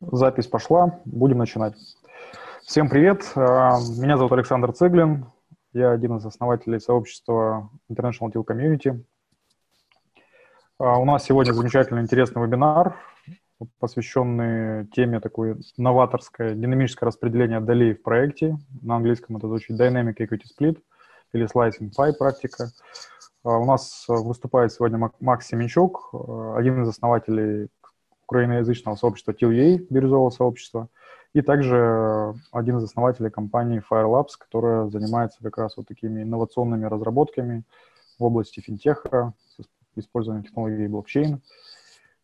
Запись пошла, будем начинать. Всем привет, а, меня зовут Александр Цеглин, я один из основателей сообщества International Deal Community. А, у нас сегодня замечательный интересный вебинар, посвященный теме такой новаторское динамическое распределение долей в проекте. На английском это звучит Dynamic Equity Split или Slicing Pie практика. А, у нас выступает сегодня Макс Семенчук, один из основателей украиноязычного сообщества TUA, бирюзового сообщества, и также один из основателей компании Firelabs, которая занимается как раз вот такими инновационными разработками в области финтеха, использованием технологии блокчейн.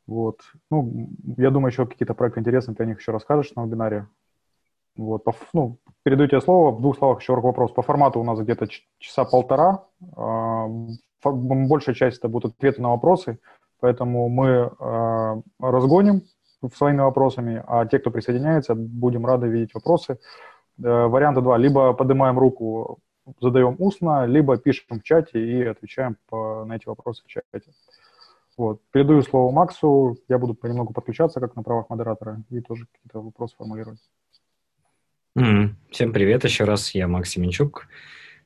Вот. Ну, я думаю, еще какие-то проекты интересные, ты о них еще расскажешь на вебинаре. Вот, ну, передаю тебе слово. В двух словах еще вопрос. По формату у нас где-то часа полтора. А, большая часть это будут ответы на вопросы. Поэтому мы э, разгоним своими вопросами, а те, кто присоединяется, будем рады видеть вопросы. Э, варианта два. Либо поднимаем руку, задаем устно, либо пишем в чате и отвечаем на эти вопросы в чате. Вот. Передаю слово Максу, я буду понемногу подключаться, как на правах модератора, и тоже какие-то вопросы формулировать. Всем привет еще раз, я Макс Семенчук.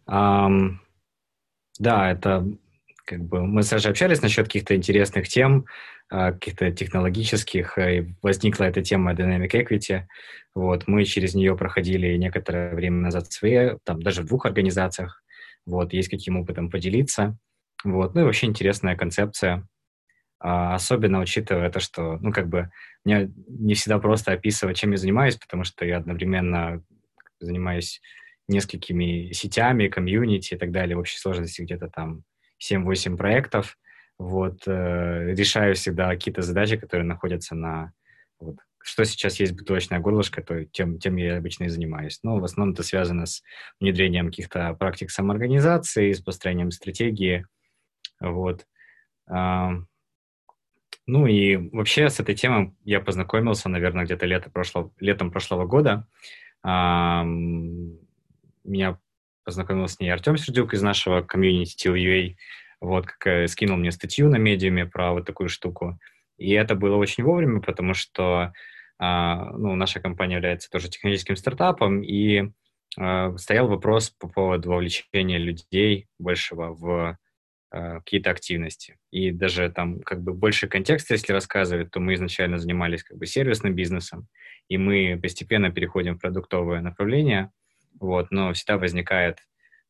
Um, да, это как бы мы с Сашей общались насчет каких-то интересных тем, а, каких-то технологических, и возникла эта тема Dynamic Equity. Вот, мы через нее проходили некоторое время назад свои, там даже в двух организациях. Вот, есть каким опытом поделиться. Вот, ну и вообще интересная концепция. А, особенно учитывая то, что, ну, как бы, мне не всегда просто описывать, чем я занимаюсь, потому что я одновременно занимаюсь несколькими сетями, комьюнити и так далее, в общей сложности где-то там 7-8 проектов, вот, э, решаю всегда какие-то задачи, которые находятся на, вот, что сейчас есть бутылочное горлышко, то тем, тем я обычно и занимаюсь. Но в основном это связано с внедрением каких-то практик самоорганизации, с построением стратегии, вот. Ну и вообще с этой темой я познакомился, наверное, где-то лето прошлого, летом прошлого года. Меня познакомился с ней Артем Сердюк из нашего комьюнити TLUA, вот, как э, скинул мне статью на медиуме про вот такую штуку. И это было очень вовремя, потому что а, ну, наша компания является тоже технологическим стартапом, и а, стоял вопрос по поводу вовлечения людей большего в какие-то активности. И даже там как бы больше контекста, если рассказывать, то мы изначально занимались как бы сервисным бизнесом, и мы постепенно переходим в продуктовое направление, вот, но всегда возникает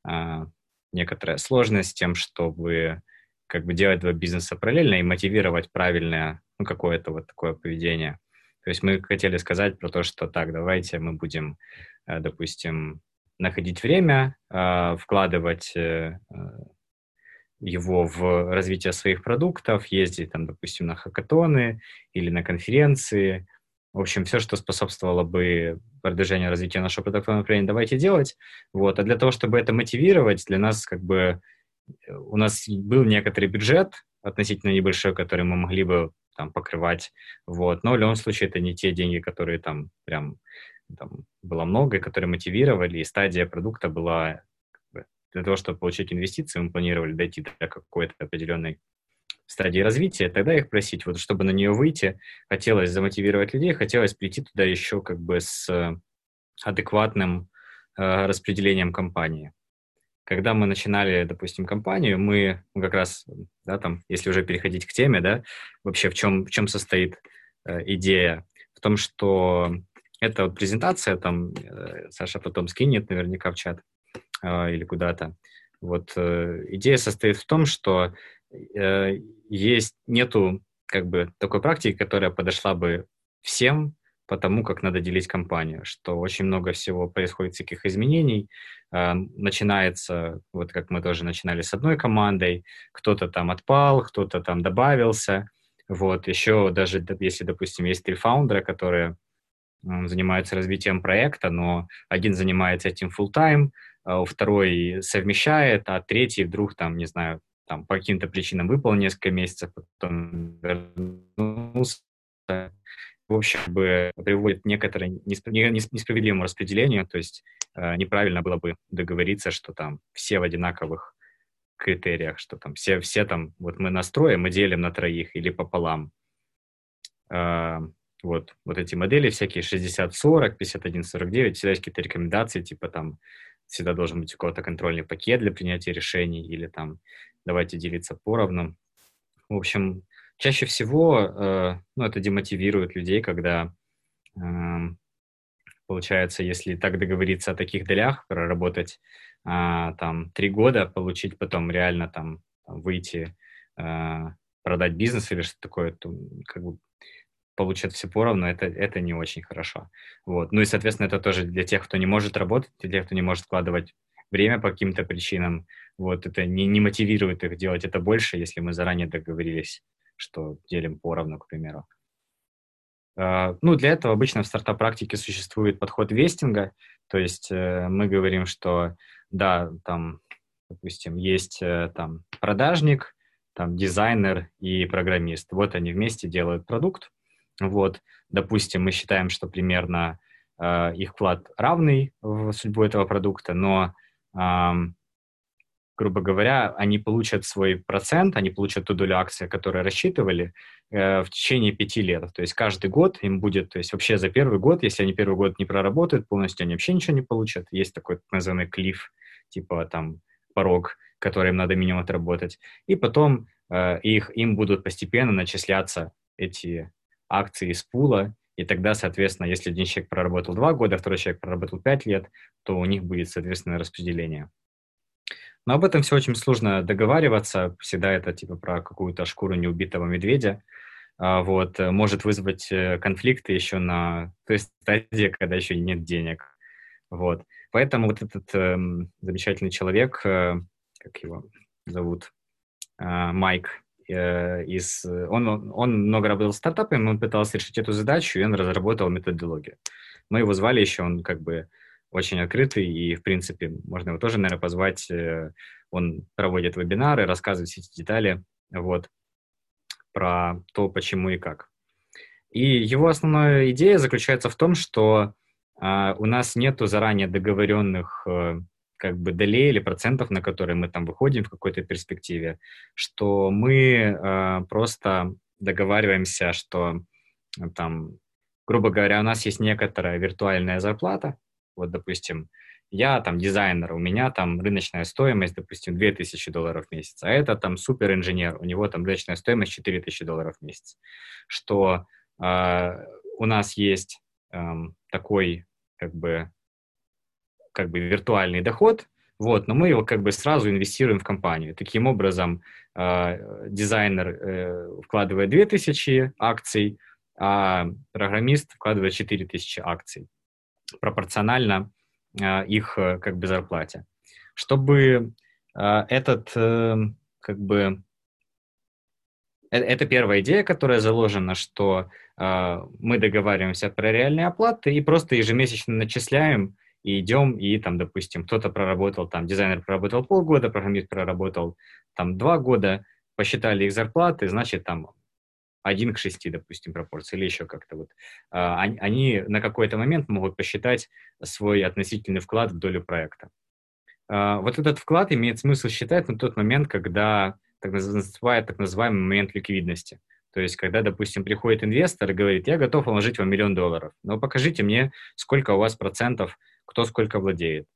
а, некоторая сложность с тем, чтобы как бы делать два бизнеса параллельно и мотивировать правильное, ну, какое-то вот такое поведение. То есть мы хотели сказать про то, что так, давайте мы будем, э, допустим, находить время, а, вкладывать э, э, его в развитие своих продуктов, ездить там, допустим, на хакатоны или на конференции, в общем, все, что способствовало бы продвижению развития нашего продуктового направления, давайте делать. Вот. А для того, чтобы это мотивировать, для нас как бы у нас был некоторый бюджет относительно небольшой, который мы могли бы там покрывать, вот. Но в любом случае это не те деньги, которые там прям там было много, и которые мотивировали, и стадия продукта была для того, чтобы получить инвестиции, мы планировали дойти до какой-то определенной стадии развития, тогда их просить, вот чтобы на нее выйти, хотелось замотивировать людей, хотелось прийти туда еще как бы с э, адекватным э, распределением компании. Когда мы начинали, допустим, компанию, мы как раз, да, там, если уже переходить к теме, да, вообще в чем, в чем состоит э, идея? В том, что эта вот презентация, там, э, Саша потом скинет наверняка в чат или куда-то. Вот э, идея состоит в том, что э, есть, нету как бы такой практики, которая подошла бы всем по тому, как надо делить компанию, что очень много всего происходит всяких изменений, э, начинается, вот как мы тоже начинали с одной командой, кто-то там отпал, кто-то там добавился, вот, еще даже если, допустим, есть три фаундера, которые занимаются развитием проекта, но один занимается этим full time, а второй совмещает, а третий вдруг там, не знаю, там, по каким-то причинам выполнил несколько месяцев, потом вернулся. В общем, бы приводит к некоторому несправедливому распределению, то есть э, неправильно было бы договориться, что там все в одинаковых критериях, что там все, все там, вот мы настроим, мы делим на троих или пополам. Э, вот, вот эти модели всякие 60-40, 51-49, всегда есть какие-то рекомендации, типа там всегда должен быть кого-то контрольный пакет для принятия решений или там давайте делиться поровну. В общем, чаще всего э, ну, это демотивирует людей, когда э, получается, если так договориться о таких долях, проработать э, там три года, получить потом реально там выйти, э, продать бизнес или что-то такое, то как бы получат все поровну, это, это не очень хорошо. Вот. Ну и, соответственно, это тоже для тех, кто не может работать, для тех, кто не может вкладывать время по каким-то причинам. Вот это не, не мотивирует их делать это больше, если мы заранее договорились, что делим поровну, к примеру. Uh, ну, для этого обычно в стартап-практике существует подход вестинга, то есть uh, мы говорим, что да, там, допустим, есть uh, там продажник, там дизайнер и программист. Вот они вместе делают продукт, вот, допустим, мы считаем, что примерно э, их вклад равный в судьбу этого продукта, но, э, грубо говоря, они получат свой процент, они получат ту долю акций, которые рассчитывали, э, в течение пяти лет. То есть каждый год им будет, то есть вообще за первый год, если они первый год не проработают полностью, они вообще ничего не получат. Есть такой так называемый клифф, типа там порог, который им надо минимум отработать. И потом э, их, им будут постепенно начисляться эти акции из пула, и тогда, соответственно, если один человек проработал два года, второй человек проработал пять лет, то у них будет, соответственно, распределение. Но об этом все очень сложно договариваться. Всегда это типа про какую-то шкуру неубитого медведя. А, вот, может вызвать э, конфликты еще на той стадии, когда еще нет денег. Вот. Поэтому вот этот э, замечательный человек, э, как его зовут, э, Майк, из... Он, он много работал с стартапами, он пытался решить эту задачу, и он разработал методологию. Мы его звали еще, он как бы очень открытый, и, в принципе, можно его тоже, наверное, позвать. Э, он проводит вебинары, рассказывает все эти детали, вот, про то, почему и как. И его основная идея заключается в том, что э, у нас нету заранее договоренных э, как бы долей или процентов, на которые мы там выходим в какой-то перспективе, что мы э, просто договариваемся, что э, там, грубо говоря, у нас есть некоторая виртуальная зарплата, вот, допустим, я там дизайнер, у меня там рыночная стоимость, допустим, 2000 долларов в месяц, а это там супер инженер, у него там рыночная стоимость 4000 долларов в месяц, что э, у нас есть э, такой как бы как бы виртуальный доход, вот, но мы его как бы сразу инвестируем в компанию. Таким образом, э, дизайнер э, вкладывает 2000 акций, а программист вкладывает 4000 акций пропорционально э, их как бы зарплате. Чтобы э, этот э, как бы э, это первая идея, которая заложена, что э, мы договариваемся про реальные оплаты и просто ежемесячно начисляем и идем, и там, допустим, кто-то проработал, там, дизайнер проработал полгода, программист проработал там два года, посчитали их зарплаты, значит, там, один к шести, допустим, пропорции, или еще как-то вот. А, они, на какой-то момент могут посчитать свой относительный вклад в долю проекта. А, вот этот вклад имеет смысл считать на тот момент, когда так называют так называемый момент ликвидности. То есть, когда, допустим, приходит инвестор и говорит, я готов вложить вам миллион долларов, но покажите мне, сколько у вас процентов кто сколько владеет.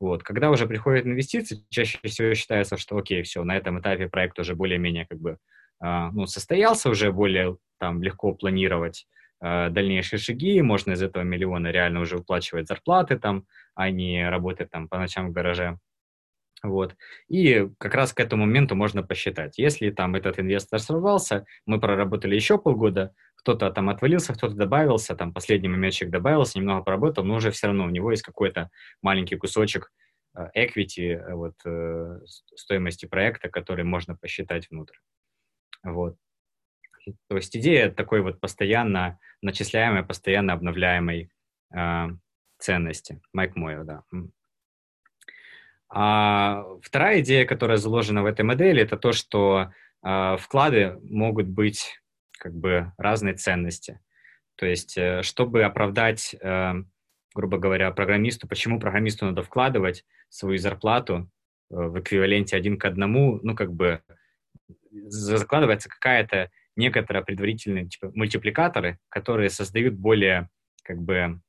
Вот. Когда уже приходят инвестиции, чаще всего считается, что окей, все, на этом этапе проект уже более-менее как бы э, ну, состоялся, уже более там легко планировать э, дальнейшие шаги, можно из этого миллиона реально уже выплачивать зарплаты там, а не работать там по ночам в гараже. Вот. И как раз к этому моменту можно посчитать. Если там этот инвестор сорвался, мы проработали еще полгода, кто-то там отвалился, кто-то добавился, там последний моментчик добавился, немного поработал, но уже все равно у него есть какой-то маленький кусочек э, equity, э, вот, э, стоимости проекта, который можно посчитать внутрь. Вот. То есть идея такой вот постоянно начисляемой, постоянно обновляемой э, ценности. Майк Мойо, да. А вторая идея, которая заложена в этой модели, это то, что э, вклады могут быть как бы разные ценности. То есть, э, чтобы оправдать, э, грубо говоря, программисту, почему программисту надо вкладывать свою зарплату в эквиваленте один к одному, ну, как бы закладывается какая-то некоторые предварительные типа, мультипликаторы, которые создают более как бы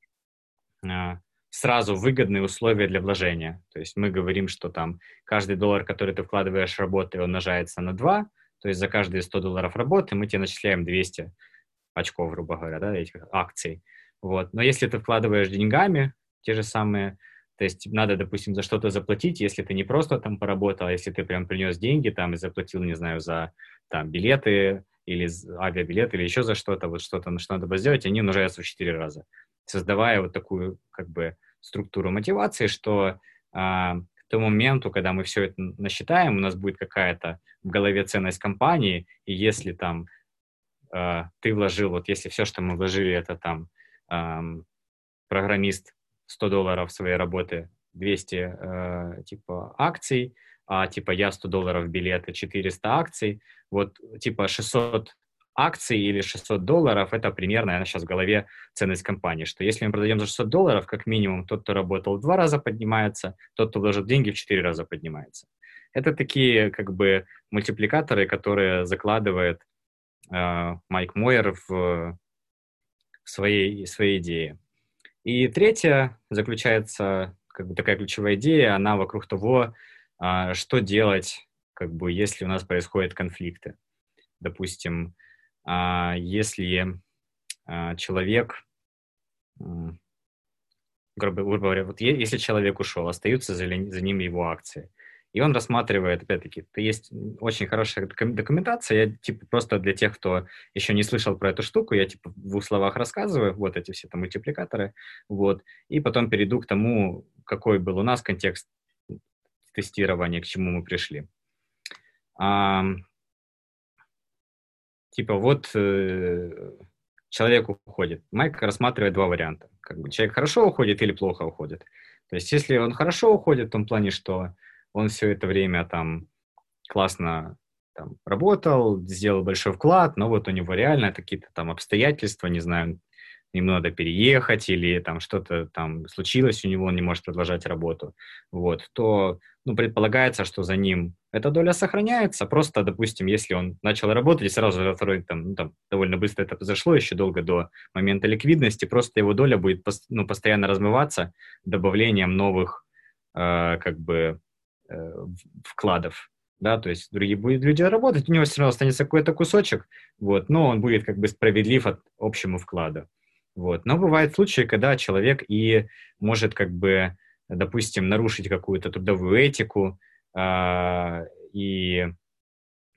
сразу выгодные условия для вложения. То есть мы говорим, что там каждый доллар, который ты вкладываешь работы, умножается на 2, то есть за каждые 100 долларов работы мы тебе начисляем 200 очков, грубо говоря, да, этих акций. Вот. Но если ты вкладываешь деньгами, те же самые, то есть надо, допустим, за что-то заплатить, если ты не просто там поработал, а если ты прям принес деньги там и заплатил, не знаю, за там билеты или авиабилеты или еще за что-то, вот что-то, что надо было сделать, они умножаются в 4 раза, создавая вот такую как бы структуру мотивации, что а, тому моменту, когда мы все это насчитаем, у нас будет какая-то в голове ценность компании, и если там а, ты вложил, вот если все, что мы вложили, это там а, программист 100 долларов своей работы, 200 э, типа акций, а типа я 100 долларов билеты, 400 акций, вот типа 600 акций или 600 долларов, это примерно, наверное, сейчас в голове ценность компании, что если мы продаем за 600 долларов, как минимум, тот, кто работал в два раза поднимается, тот, кто вложил деньги, в четыре раза поднимается. Это такие как бы мультипликаторы, которые закладывает э, Майк Мойер в, в своей, своей идее. И третья заключается, как бы такая ключевая идея, она вокруг того, а, что делать, как бы, если у нас происходят конфликты. Допустим, если а, человек, грубо говоря, вот если человек ушел, остаются за, ним его акции, и он рассматривает, опять-таки, есть очень хорошая документация, я, типа, просто для тех, кто еще не слышал про эту штуку, я, типа, в двух словах рассказываю, вот эти все там мультипликаторы, вот, и потом перейду к тому, какой был у нас контекст тестирования, к чему мы пришли. А, типа, вот э, человек уходит. Майк рассматривает два варианта. Как бы человек хорошо уходит или плохо уходит. То есть, если он хорошо уходит, в том плане, что он все это время там классно там, работал, сделал большой вклад, но вот у него реально какие-то там обстоятельства, не знаю, ему надо переехать или там что-то там случилось, у него он не может продолжать работу, вот, то, ну, предполагается, что за ним эта доля сохраняется, просто, допустим, если он начал работать и сразу за второй, там, ну, там, довольно быстро это произошло, еще долго до момента ликвидности, просто его доля будет, ну, постоянно размываться добавлением новых, э, как бы, Э, вкладов, да, то есть другие будут люди работать, у него все равно останется какой-то кусочек, вот, но он будет как бы справедлив от общему вклада, вот. Но бывают случаи, когда человек и может как бы, допустим, нарушить какую-то трудовую этику э, и,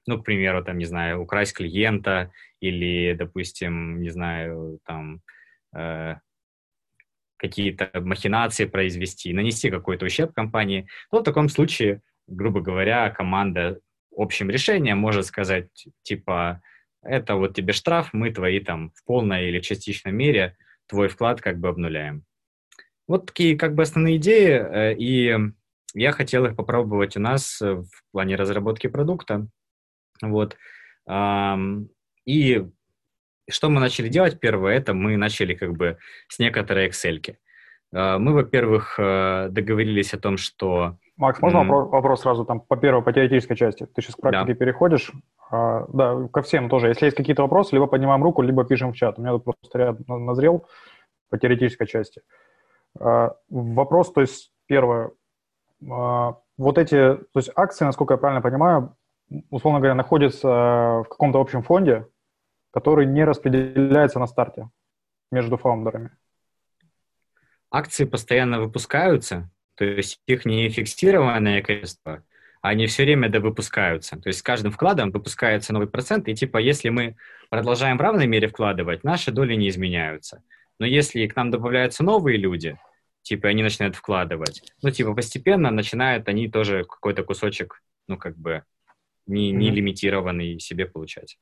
ну, к примеру, там, не знаю, украсть клиента или, допустим, не знаю, там, э, какие-то махинации произвести, нанести какой-то ущерб компании, то в таком случае, грубо говоря, команда общим решением может сказать, типа, это вот тебе штраф, мы твои там в полной или частичной мере твой вклад как бы обнуляем. Вот такие как бы основные идеи, э, и я хотел их попробовать у нас в плане разработки продукта. Вот. И что мы начали делать первое, это мы начали как бы с некоторой Excel. -ки. А, мы, во-первых, э, договорились о том, что... Макс, можно mm-hmm. вопрос, сразу там по первой, по теоретической части? Ты сейчас к практике да. переходишь. А, да, ко всем тоже. Если есть какие-то вопросы, либо поднимаем руку, либо пишем в чат. У меня тут просто ряд назрел по теоретической части. А, вопрос, то есть, первое. А, вот эти, то есть акции, насколько я правильно понимаю, условно говоря, находятся в каком-то общем фонде, который не распределяется на старте между фаундерами. Акции постоянно выпускаются, то есть их не фиксированное количество, они все время довыпускаются. То есть с каждым вкладом выпускается новый процент, и типа если мы продолжаем в равной мере вкладывать, наши доли не изменяются. Но если к нам добавляются новые люди, типа они начинают вкладывать, ну типа постепенно начинают они тоже какой-то кусочек, ну как бы не, не mm-hmm. лимитированный себе получать.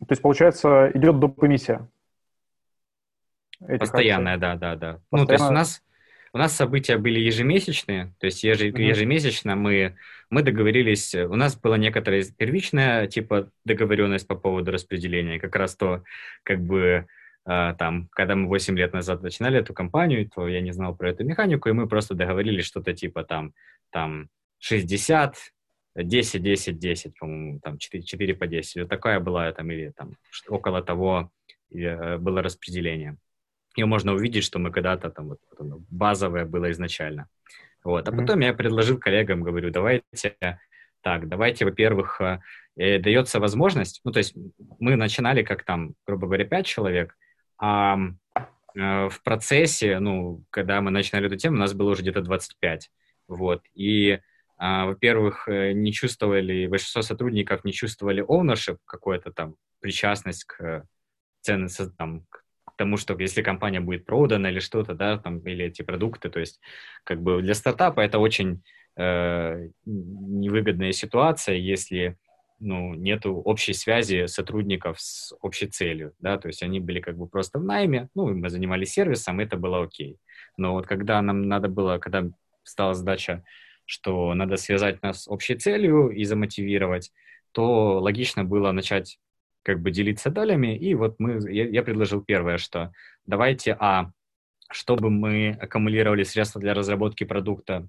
То есть, получается, идет доп. эмиссия? Постоянная, да, да, да. Постоянно... Ну, то есть у нас, у нас события были ежемесячные, то есть еж, ежемесячно мы, мы договорились, у нас была некоторая первичная, типа, договоренность по поводу распределения, как раз то, как бы, там, когда мы 8 лет назад начинали эту компанию, то я не знал про эту механику, и мы просто договорились что-то типа там, там 60, 10, 10, 10, по-моему, там 4, 4 по 10. Вот такая была там, или там около того э, было распределение. Ее можно увидеть, что мы когда-то там вот, базовое было изначально. Вот. А потом mm-hmm. я предложил коллегам, говорю, давайте так, давайте, во-первых, э, э, дается возможность, ну, то есть мы начинали как там, грубо говоря, 5 человек, а э, в процессе, ну, когда мы начинали эту тему, у нас было уже где-то 25, вот, и а, во-первых, э, не чувствовали, большинство сотрудников не чувствовали ownership, какую-то там причастность к ценности, там, к тому, что если компания будет продана или что-то, да, там, или эти продукты, то есть, как бы для стартапа это очень э, невыгодная ситуация, если ну, нету общей связи сотрудников с общей целью, да, то есть они были как бы просто в найме, ну, мы занимались сервисом, это было окей. Но вот когда нам надо было, когда стала задача, что надо связать нас с общей целью и замотивировать, то логично было начать как бы делиться долями, и вот мы, я, я предложил первое, что давайте, а, чтобы мы аккумулировали средства для разработки продукта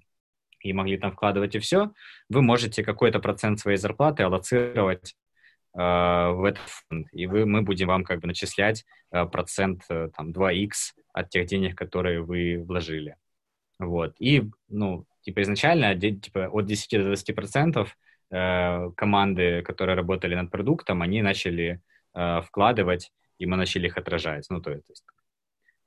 и могли там вкладывать и все, вы можете какой-то процент своей зарплаты аллоцировать э, в этот фонд, и вы, мы будем вам как бы начислять э, процент э, там 2x от тех денег, которые вы вложили. Вот. И, ну, типа изначально типа, от 10 до 20 процентов э, команды, которые работали над продуктом, они начали э, вкладывать, и мы начали их отражать. Ну, то есть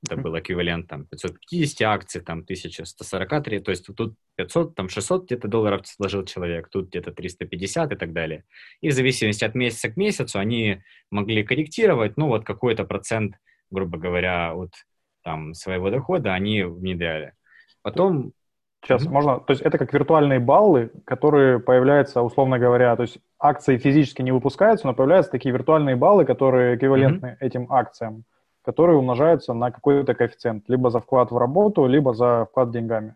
это был эквивалент там 550 акций, там 1143, то есть тут 500, там 600 где-то долларов сложил человек, тут где-то 350 и так далее. И в зависимости от месяца к месяцу они могли корректировать, ну вот какой-то процент, грубо говоря, от там своего дохода они внедряли. Потом Сейчас mm-hmm. можно, то есть это как виртуальные баллы, которые появляются, условно говоря, то есть акции физически не выпускаются, но появляются такие виртуальные баллы, которые эквивалентны mm-hmm. этим акциям которые умножаются на какой-то коэффициент, либо за вклад в работу, либо за вклад деньгами.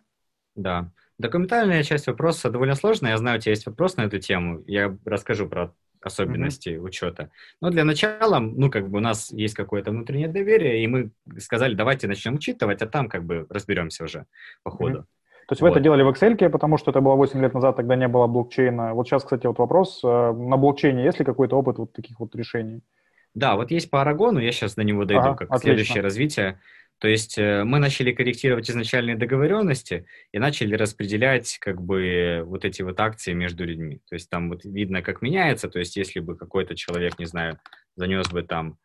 Да. Документальная часть вопроса довольно сложная. Я знаю, у тебя есть вопрос на эту тему. Я расскажу про особенности mm-hmm. учета. Но для начала, ну, как бы у нас есть какое-то внутреннее доверие, и мы сказали, давайте начнем учитывать, а там как бы разберемся уже по ходу. Mm-hmm. То есть вот. вы это делали в Excel, потому что это было 8 лет назад, тогда не было блокчейна. Вот сейчас, кстати, вот вопрос, э, на блокчейне есть ли какой-то опыт вот таких вот решений? Да, вот есть по Арагону, я сейчас до него дойду, ага, как отлично. следующее развитие. То есть э, мы начали корректировать изначальные договоренности и начали распределять как бы вот эти вот акции между людьми. То есть там вот видно, как меняется. То есть если бы какой-то человек, не знаю, занес бы там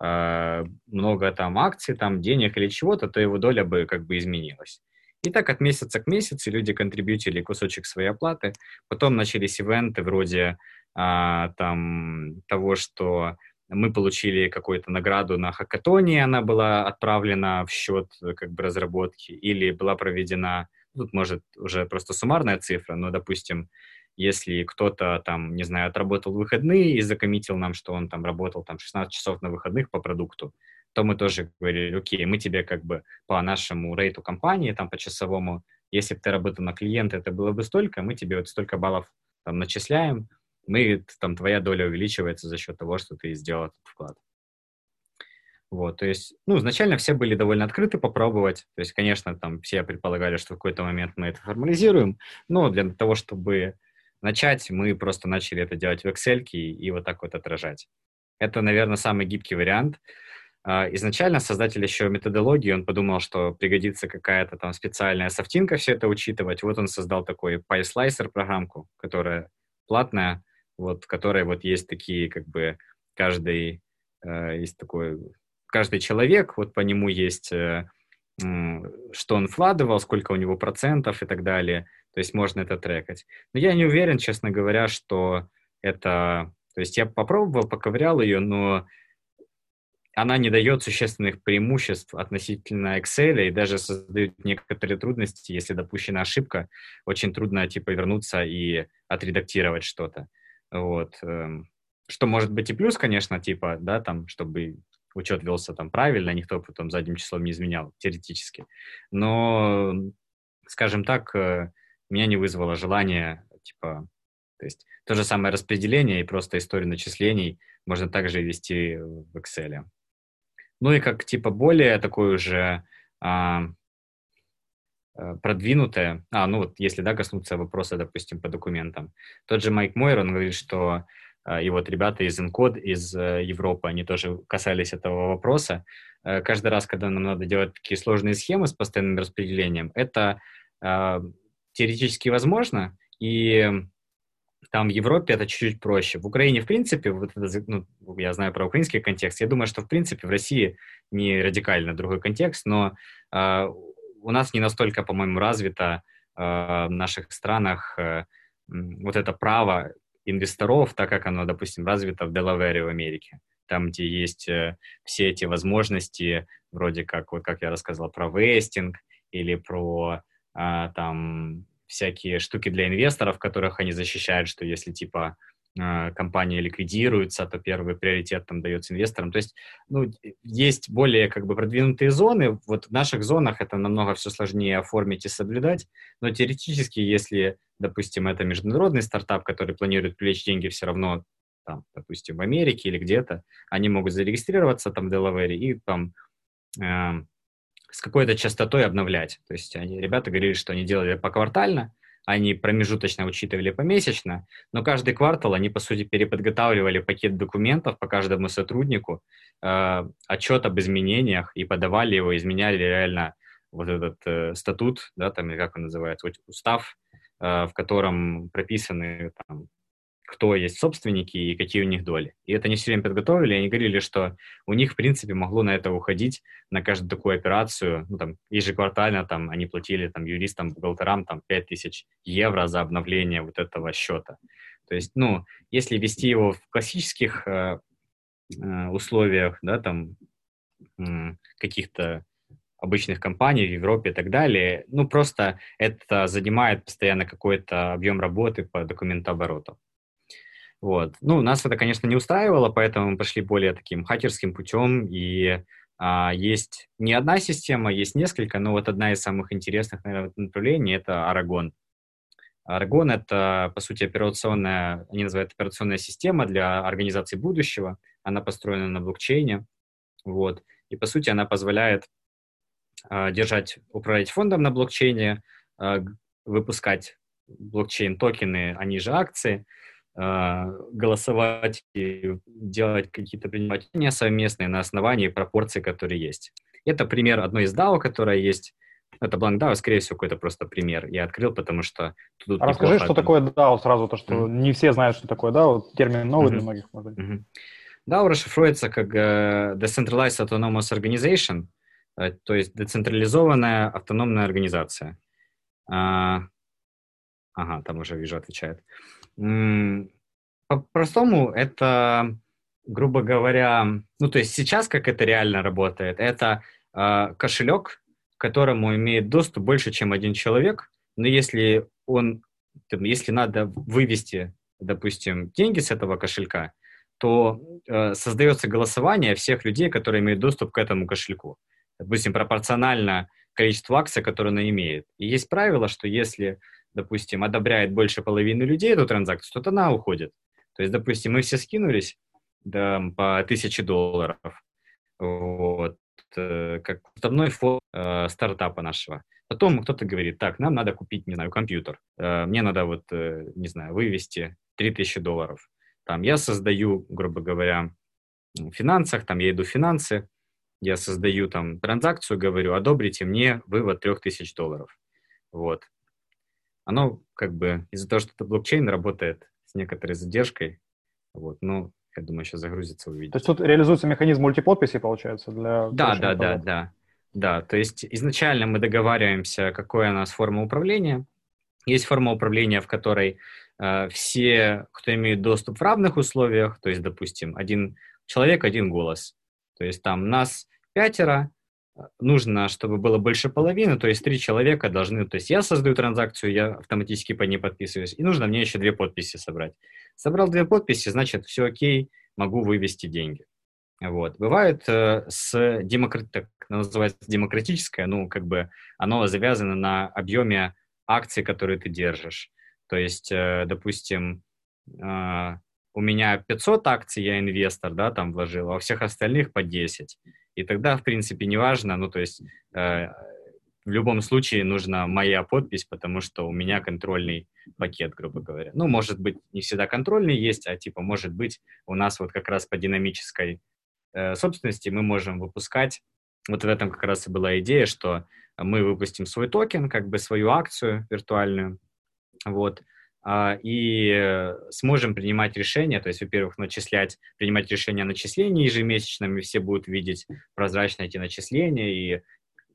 э, много там акций, там денег или чего-то, то его доля бы как бы изменилась. И так от месяца к месяцу люди контрибьютили кусочек своей оплаты. Потом начались ивенты вроде а, там того, что мы получили какую-то награду на хакатоне, она была отправлена в счет э, как бы разработки, или была проведена, тут может уже просто суммарная цифра, но, допустим, если кто-то там, не знаю, отработал выходные и закоммитил нам, что он там работал там 16 часов на выходных по продукту, то мы тоже говорили, окей, мы тебе как бы по нашему рейту компании, там по часовому, если бы ты работал на клиента, это было бы столько, мы тебе вот столько баллов там начисляем, мы, там, твоя доля увеличивается за счет того, что ты сделал этот вклад. Вот, то есть, ну, изначально все были довольно открыты попробовать. То есть, конечно, там все предполагали, что в какой-то момент мы это формализируем, но для того, чтобы начать, мы просто начали это делать в Excel и, и вот так вот отражать. Это, наверное, самый гибкий вариант. А, изначально создатель еще методологии, он подумал, что пригодится какая-то там специальная софтинка все это учитывать. Вот он создал такой PySlicer программку, которая платная, вот, в которой вот есть такие, как бы, каждый, э, есть такой, каждый человек, вот по нему есть, э, что он вкладывал, сколько у него процентов и так далее, то есть можно это трекать. Но я не уверен, честно говоря, что это, то есть я попробовал, поковырял ее, но она не дает существенных преимуществ относительно Excel и даже создает некоторые трудности, если допущена ошибка, очень трудно типа вернуться и отредактировать что-то. Вот. Эм, что может быть и плюс, конечно, типа, да, там, чтобы учет велся там правильно, никто потом задним числом не изменял, теоретически. Но, скажем так, э, меня не вызвало желание, типа, то есть то же самое распределение и просто историю начислений можно также вести в Excel. Ну и как, типа, более такой уже а, продвинутая, а, ну вот если, да, коснуться вопроса, допустим, по документам, тот же Майк Мойер, он говорит, что и вот ребята из Encode, из Европы, они тоже касались этого вопроса. Каждый раз, когда нам надо делать такие сложные схемы с постоянным распределением, это теоретически возможно, и там в Европе это чуть-чуть проще. В Украине, в принципе, вот это, ну, я знаю про украинский контекст, я думаю, что, в принципе, в России не радикально другой контекст, но э, у нас не настолько, по-моему, развито э, в наших странах э, вот это право инвесторов, так как оно, допустим, развито в Делавере в Америке. Там, где есть э, все эти возможности, вроде как, вот как я рассказал, про вестинг или про э, там всякие штуки для инвесторов, которых они защищают, что если типа компания ликвидируется, то первый приоритет там дается инвесторам. То есть, ну, есть более как бы продвинутые зоны. Вот в наших зонах это намного все сложнее оформить и соблюдать, но теоретически, если, допустим, это международный стартап, который планирует привлечь деньги все равно там, допустим, в Америке или где-то, они могут зарегистрироваться там в Делавере и там э, с какой-то частотой обновлять. То есть они, ребята говорили, что они делали поквартально, они промежуточно учитывали помесячно, но каждый квартал они, по сути, переподготавливали пакет документов по каждому сотруднику, э, отчет об изменениях и подавали его, изменяли реально вот этот э, статут, да, там, как он называется, устав, э, в котором прописаны там, кто есть собственники и какие у них доли. И это они все время подготовили, они говорили, что у них, в принципе, могло на это уходить, на каждую такую операцию, ну, там, ежеквартально там они платили там юристам, бухгалтерам там 5000 евро за обновление вот этого счета. То есть, ну, если вести его в классических э, э, условиях, да, там, э, каких-то обычных компаний в Европе и так далее, ну, просто это занимает постоянно какой-то объем работы по документообороту. Вот. Ну, нас это, конечно, не устраивало, поэтому мы пошли более таким хакерским путем, и а, есть не одна система, есть несколько, но вот одна из самых интересных, наверное, направлений — это Aragon. Aragon — это, по сути, операционная, они называют операционная система для организации будущего, она построена на блокчейне, вот, и, по сути, она позволяет а, держать, управлять фондом на блокчейне, а, выпускать блокчейн-токены, они же акции — а, голосовать и делать какие-то принимать совместные на основании пропорций, которые есть. Это пример одной из DAO, которая есть. Это Blank DAO, скорее всего, какой-то просто пример. Я открыл, потому что тут а Расскажи, что такое DAO сразу, то, что mm-hmm. не все знают, что такое DAO. Термин новый mm-hmm. для многих, может быть. Mm-hmm. DAO расшифруется как uh, Decentralized Autonomous Organization, uh, то есть децентрализованная автономная организация. Uh, ага, там уже вижу, отвечает. По-простому это, грубо говоря, ну то есть сейчас как это реально работает, это э, кошелек, к которому имеет доступ больше, чем один человек, но если он, если надо вывести, допустим, деньги с этого кошелька, то э, создается голосование всех людей, которые имеют доступ к этому кошельку. Допустим, пропорционально количеству акций, которые она имеет. И есть правило, что если допустим, одобряет больше половины людей эту транзакцию, то она уходит. То есть, допустим, мы все скинулись да, по тысяче долларов, вот, э, как основной фон э, стартапа нашего. Потом кто-то говорит, так, нам надо купить, не знаю, компьютер, э, мне надо вот, э, не знаю, вывести 3000 долларов. Там я создаю, грубо говоря, в финансах, там я иду в финансы, я создаю там транзакцию, говорю, одобрите мне вывод 3000 долларов. Вот оно как бы из-за того, что это блокчейн, работает с некоторой задержкой. Вот, ну, я думаю, сейчас загрузится, увидите. То есть тут реализуется механизм мультиподписи, получается, для... Да, да, да, да. Да, то есть изначально мы договариваемся, какая у нас форма управления. Есть форма управления, в которой э, все, кто имеет доступ в равных условиях, то есть, допустим, один человек, один голос. То есть там нас пятеро, нужно, чтобы было больше половины, то есть три человека должны, то есть я создаю транзакцию, я автоматически по ней подписываюсь, и нужно мне еще две подписи собрать. Собрал две подписи, значит, все окей, могу вывести деньги. Вот. Бывает э, с демократ... так называется демократическое, ну, как бы оно завязано на объеме акций, которые ты держишь. То есть, э, допустим, э, у меня 500 акций, я инвестор, да, там вложил, а у всех остальных по 10. И тогда, в принципе, неважно, ну, то есть э, в любом случае нужна моя подпись, потому что у меня контрольный пакет, грубо говоря. Ну, может быть, не всегда контрольный есть, а типа, может быть, у нас вот как раз по динамической э, собственности мы можем выпускать. Вот в этом как раз и была идея, что мы выпустим свой токен, как бы свою акцию виртуальную, вот, и сможем принимать решения, то есть, во-первых, начислять, принимать решения о начислении ежемесячном, и все будут видеть прозрачно эти начисления, и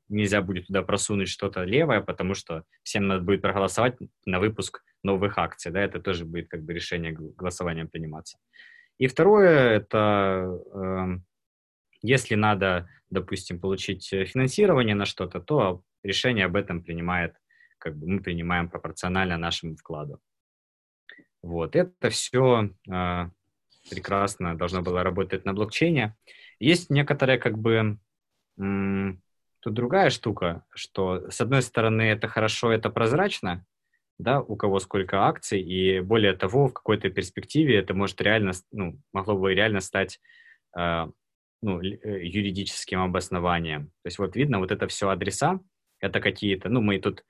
нельзя будет туда просунуть что-то левое, потому что всем надо будет проголосовать на выпуск новых акций, да, это тоже будет как бы решение голосованием приниматься. И второе, это э, если надо, допустим, получить финансирование на что-то, то решение об этом принимает, как бы мы принимаем пропорционально нашему вкладу. Вот, это все а, прекрасно должно было работать на блокчейне. Есть некоторые, как бы, Тут другая штука, что, с одной стороны, это хорошо, это прозрачно, да, у кого сколько акций, и более того, в какой-то перспективе это может реально, ну, могло бы реально стать э, ну, э, юридическим обоснованием. То есть вот видно, вот это все адреса, это какие-то, ну, мы тут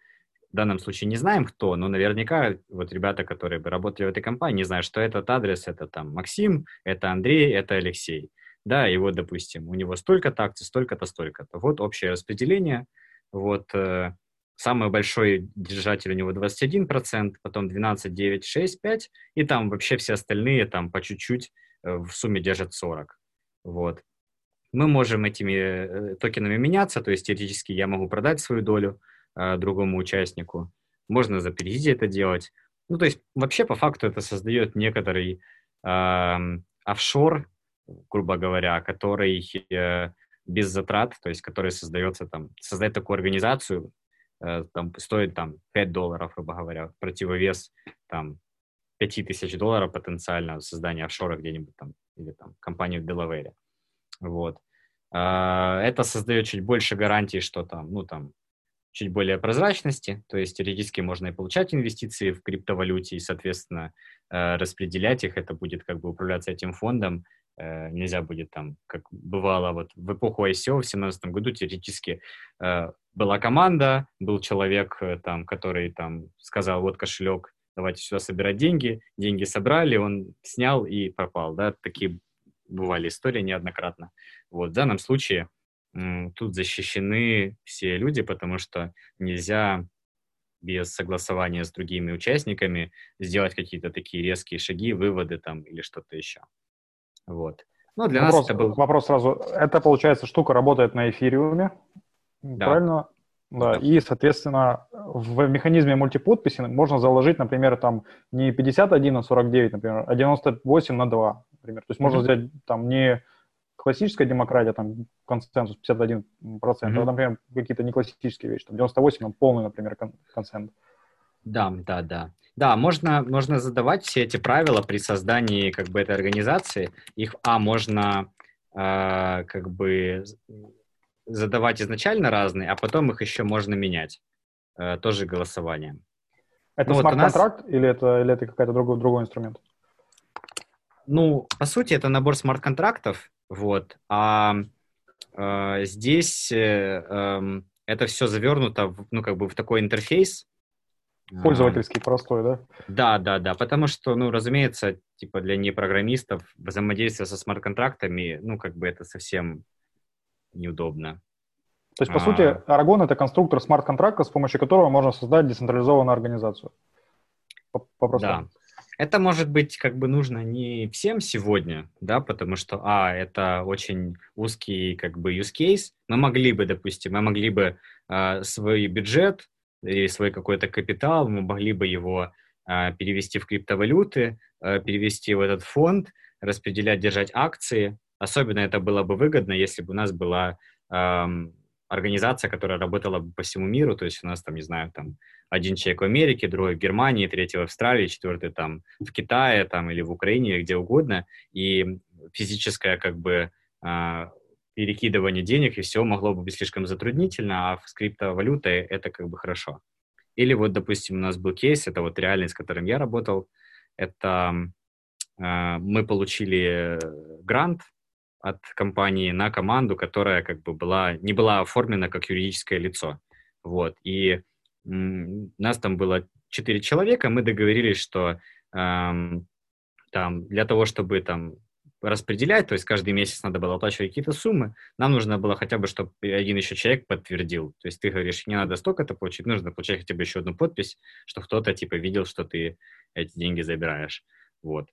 в данном случае не знаем, кто, но наверняка вот ребята, которые бы работали в этой компании, знают, что этот адрес, это там Максим, это Андрей, это Алексей да, и вот, допустим, у него столько-то акций, столько-то, столько-то. Вот общее распределение, вот э, самый большой держатель у него 21%, потом 12, 9, 6, 5, и там вообще все остальные там по чуть-чуть э, в сумме держат 40. Вот. Мы можем этими э, токенами меняться, то есть теоретически я могу продать свою долю э, другому участнику, можно запретить это делать. Ну, то есть вообще по факту это создает некоторый э, офшор грубо говоря, который э, без затрат, то есть который создается там, создать такую организацию, э, там стоит там 5 долларов, грубо говоря, противовес там 5 тысяч долларов потенциально создания офшора где-нибудь там, или там компании в Делавере. Вот. Э, это создает чуть больше гарантий, что там, ну там, чуть более прозрачности, то есть теоретически можно и получать инвестиции в криптовалюте и, соответственно, э, распределять их, это будет как бы управляться этим фондом, Э, нельзя будет там, как бывало вот в эпоху ICO в 2017 году, теоретически э, была команда, был человек там, который там сказал, вот кошелек, давайте сюда собирать деньги, деньги собрали, он снял и пропал, да, такие бывали истории неоднократно. Вот в данном случае тут защищены все люди, потому что нельзя без согласования с другими участниками сделать какие-то такие резкие шаги, выводы там или что-то еще. Вот. Ну, для вопрос, нас это был... Вопрос сразу. Это, получается, штука работает на эфириуме, да. правильно? Да, да, и, соответственно, в механизме мультиподписи можно заложить, например, там не 51 на 49, например, а 98 на 2, например. То есть mm-hmm. можно взять там не классическая демократия, там консенсус 51%, mm-hmm. а, например, какие-то не классические вещи, там 98, там полный, например, консенсус. Да, да, да. Да, можно, можно задавать все эти правила при создании как бы этой организации. Их, а, можно э, как бы задавать изначально разные, а потом их еще можно менять. Э, тоже голосованием. Это ну, смарт-контракт вот нас... или это, или это какой-то другой, другой инструмент? Ну, по сути, это набор смарт-контрактов, вот, а э, здесь э, э, это все завернуто, в, ну, как бы в такой интерфейс, Пользовательский, простой, да? Да, да, да, потому что, ну, разумеется, типа для непрограммистов взаимодействие со смарт-контрактами, ну, как бы это совсем неудобно. То есть, по а... сути, Aragon — это конструктор смарт-контракта, с помощью которого можно создать децентрализованную организацию. По да. Это может быть как бы нужно не всем сегодня, да, потому что, а, это очень узкий как бы use case. Мы могли бы, допустим, мы могли бы э, свой бюджет или свой какой-то капитал, мы могли бы его э, перевести в криптовалюты, э, перевести в этот фонд, распределять, держать акции. Особенно это было бы выгодно, если бы у нас была организация, которая работала по всему миру, то есть у нас там, не знаю, там один человек в Америке, другой в Германии, третий в Австралии, четвертый там в Китае там или в Украине, или где угодно, и физическая как бы перекидывание денег и все могло бы быть слишком затруднительно, а в криптовалюте это как бы хорошо. Или вот, допустим, у нас был кейс, это вот реальный, с которым я работал, это э, мы получили грант от компании на команду, которая как бы была, не была оформлена как юридическое лицо. Вот, и м, нас там было четыре человека, мы договорились, что эм, там для того, чтобы там распределять, то есть каждый месяц надо было оплачивать какие-то суммы, нам нужно было хотя бы, чтобы один еще человек подтвердил. То есть ты говоришь, не надо столько-то получить, нужно получать хотя бы еще одну подпись, что кто-то типа видел, что ты эти деньги забираешь. Вот.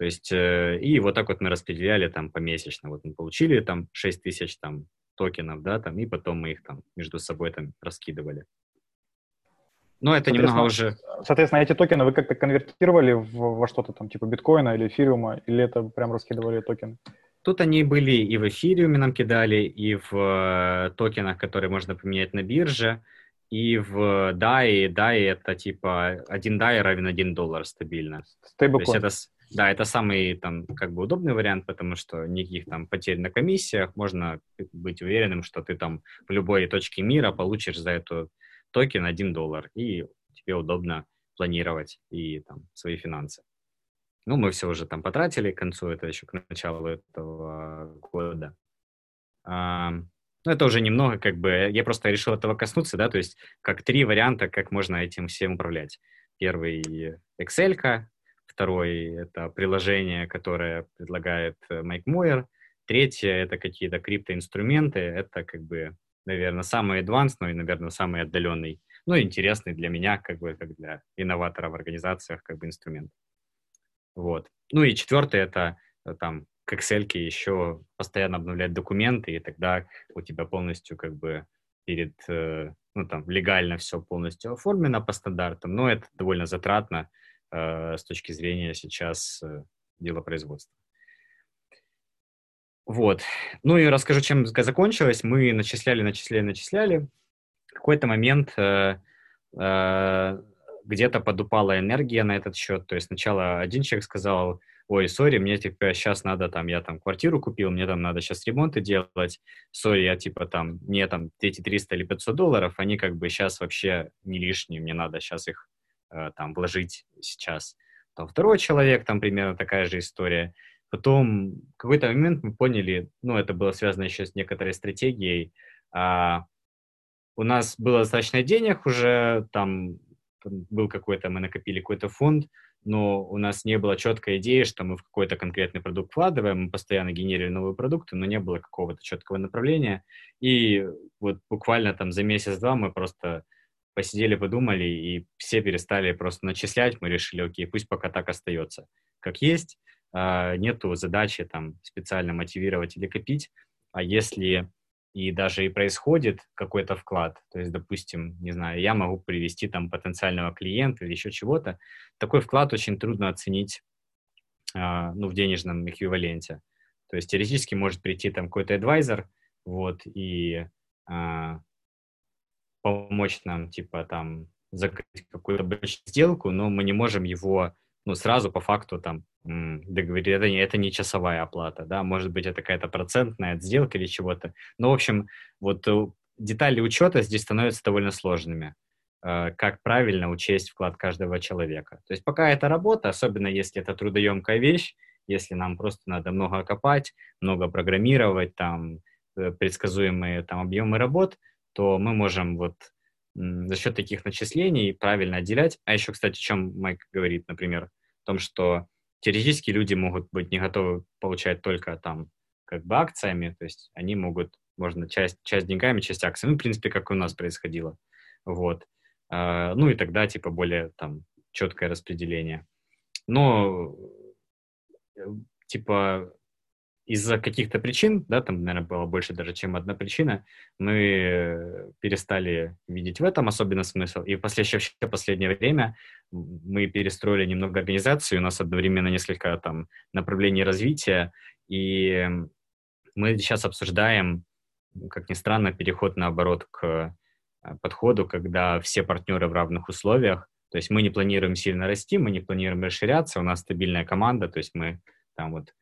То есть, э, и вот так вот мы распределяли там помесячно. Вот мы получили там 6 тысяч там токенов, да, там, и потом мы их там между собой там раскидывали. Но это немного уже... Соответственно, эти токены вы как-то конвертировали в, во что-то там, типа биткоина или эфириума, или это прям раскидывали токены? Тут они были и в эфириуме нам кидали, и в э, токенах, которые можно поменять на бирже, и в DAI. DAI это типа один DAI равен 1 доллар стабильно. Стейблкоин. То есть да, это самый там как бы удобный вариант, потому что никаких там потерь на комиссиях, можно быть уверенным, что ты там в любой точке мира получишь за эту токен 1 доллар, и тебе удобно планировать и там свои финансы. Ну, мы все уже там потратили к концу, это еще к началу этого года. А, ну, это уже немного как бы, я просто решил этого коснуться, да, то есть как три варианта, как можно этим всем управлять. Первый Excel, второй — это приложение, которое предлагает Майк э, Мойер, третье — это какие-то криптоинструменты, это как бы наверное, самый advanced, но и, наверное, самый отдаленный, ну, интересный для меня, как бы, как для инноватора в организациях, как бы, инструмент. Вот. Ну, и четвертый — это э, там к Excel еще постоянно обновлять документы, и тогда у тебя полностью, как бы, перед, э, ну, там, легально все полностью оформлено по стандартам, но это довольно затратно с точки зрения сейчас э, делопроизводства. Вот. Ну и расскажу, чем закончилось. Мы начисляли, начисляли, начисляли. В какой-то момент э, э, где-то подупала энергия на этот счет. То есть сначала один человек сказал, ой, сори, мне типа сейчас надо там, я там квартиру купил, мне там надо сейчас ремонты делать, сори, я типа там, мне там эти 300 или 500 долларов, они как бы сейчас вообще не лишние, мне надо сейчас их э, там вложить сейчас. Там второй человек, там примерно такая же история. Потом в какой-то момент мы поняли, ну, это было связано еще с некоторой стратегией, а, у нас было достаточно денег уже, там, там был какой-то, мы накопили какой-то фонд, но у нас не было четкой идеи, что мы в какой-то конкретный продукт вкладываем, мы постоянно генерили новые продукты, но не было какого-то четкого направления. И вот буквально там за месяц-два мы просто посидели, подумали, и все перестали просто начислять. Мы решили, окей, пусть пока так остается, как есть. А, нету задачи там специально мотивировать или копить, а если и даже и происходит какой-то вклад, то есть, допустим, не знаю, я могу привести там потенциального клиента или еще чего-то, такой вклад очень трудно оценить а, ну, в денежном эквиваленте. То есть теоретически может прийти там какой-то адвайзер, вот, и а, помочь нам, типа, там, закрыть какую-то сделку, но мы не можем его ну, сразу по факту там договорить, это не, это не часовая оплата, да, может быть, это какая-то процентная от сделки или чего-то. Но, в общем, вот э, детали учета здесь становятся довольно сложными. Э, как правильно учесть вклад каждого человека. То есть пока это работа, особенно если это трудоемкая вещь, если нам просто надо много копать, много программировать, там, э, предсказуемые там объемы работ, то мы можем вот за счет таких начислений правильно отделять. А еще, кстати, о чем Майк говорит, например, о том, что теоретически люди могут быть не готовы получать только там как бы акциями, то есть они могут, можно часть, часть деньгами, часть акциями, ну, в принципе, как у нас происходило, вот. А, ну и тогда, типа, более там четкое распределение. Но, э, типа, из-за каких-то причин, да, там, наверное, было больше даже, чем одна причина, мы перестали видеть в этом особенно смысл. И в последнее, последнее время мы перестроили немного организацию, у нас одновременно несколько там направлений развития, и мы сейчас обсуждаем, как ни странно, переход, наоборот, к э, подходу, когда все партнеры в равных условиях, то есть мы не планируем сильно расти, мы не планируем расширяться, у нас стабильная команда, то есть мы там вот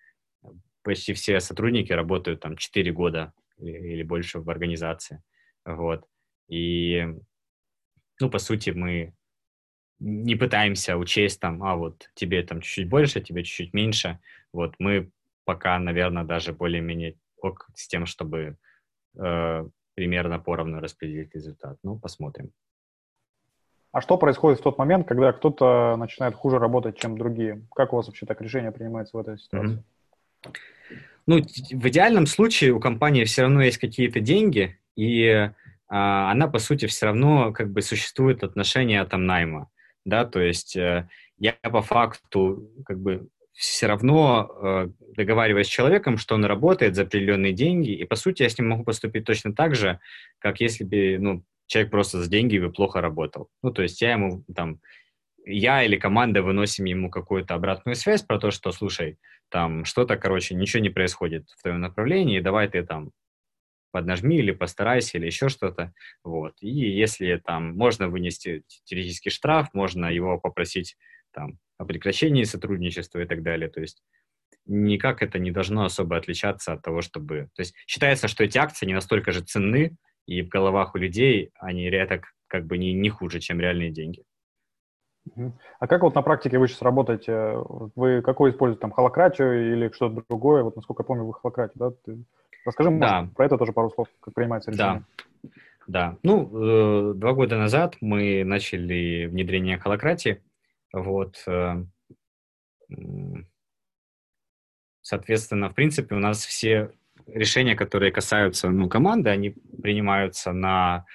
почти все сотрудники работают там 4 года или больше в организации. Вот. И, ну, по сути, мы не пытаемся учесть там, а вот тебе там чуть-чуть больше, тебе чуть-чуть меньше. Вот мы пока, наверное, даже более-менее ок с тем, чтобы э, примерно поровну распределить результат. Ну, посмотрим. А что происходит в тот момент, когда кто-то начинает хуже работать, чем другие? Как у вас вообще так решение принимается в этой ситуации? Mm-hmm. Ну, в идеальном случае у компании все равно есть какие-то деньги, и а, она, по сути, все равно как бы существует отношение там найма, да, то есть э, я по факту как бы все равно э, договариваюсь с человеком, что он работает за определенные деньги, и по сути я с ним могу поступить точно так же, как если бы, ну, человек просто за деньги бы плохо работал. Ну, то есть я ему там, я или команда выносим ему какую-то обратную связь про то, что, слушай, там что-то, короче, ничего не происходит в твоем направлении, давай ты там поднажми или постарайся или еще что-то. Вот. И если там можно вынести теоретический штраф, можно его попросить там, о прекращении сотрудничества и так далее. То есть никак это не должно особо отличаться от того, чтобы... То есть считается, что эти акции не настолько же ценны, и в головах у людей они редко как бы не, не хуже, чем реальные деньги. А как вот на практике вы сейчас работаете? Вы какой используете, там, холократию или что-то другое? Вот, насколько я помню, вы холократию, да? Ты Расскажи да. может, про это тоже пару слов, как принимается решение. Да, да. Ну, э, два года назад мы начали внедрение холократии. Вот. Э, соответственно, в принципе, у нас все решения, которые касаются ну, команды, они принимаются на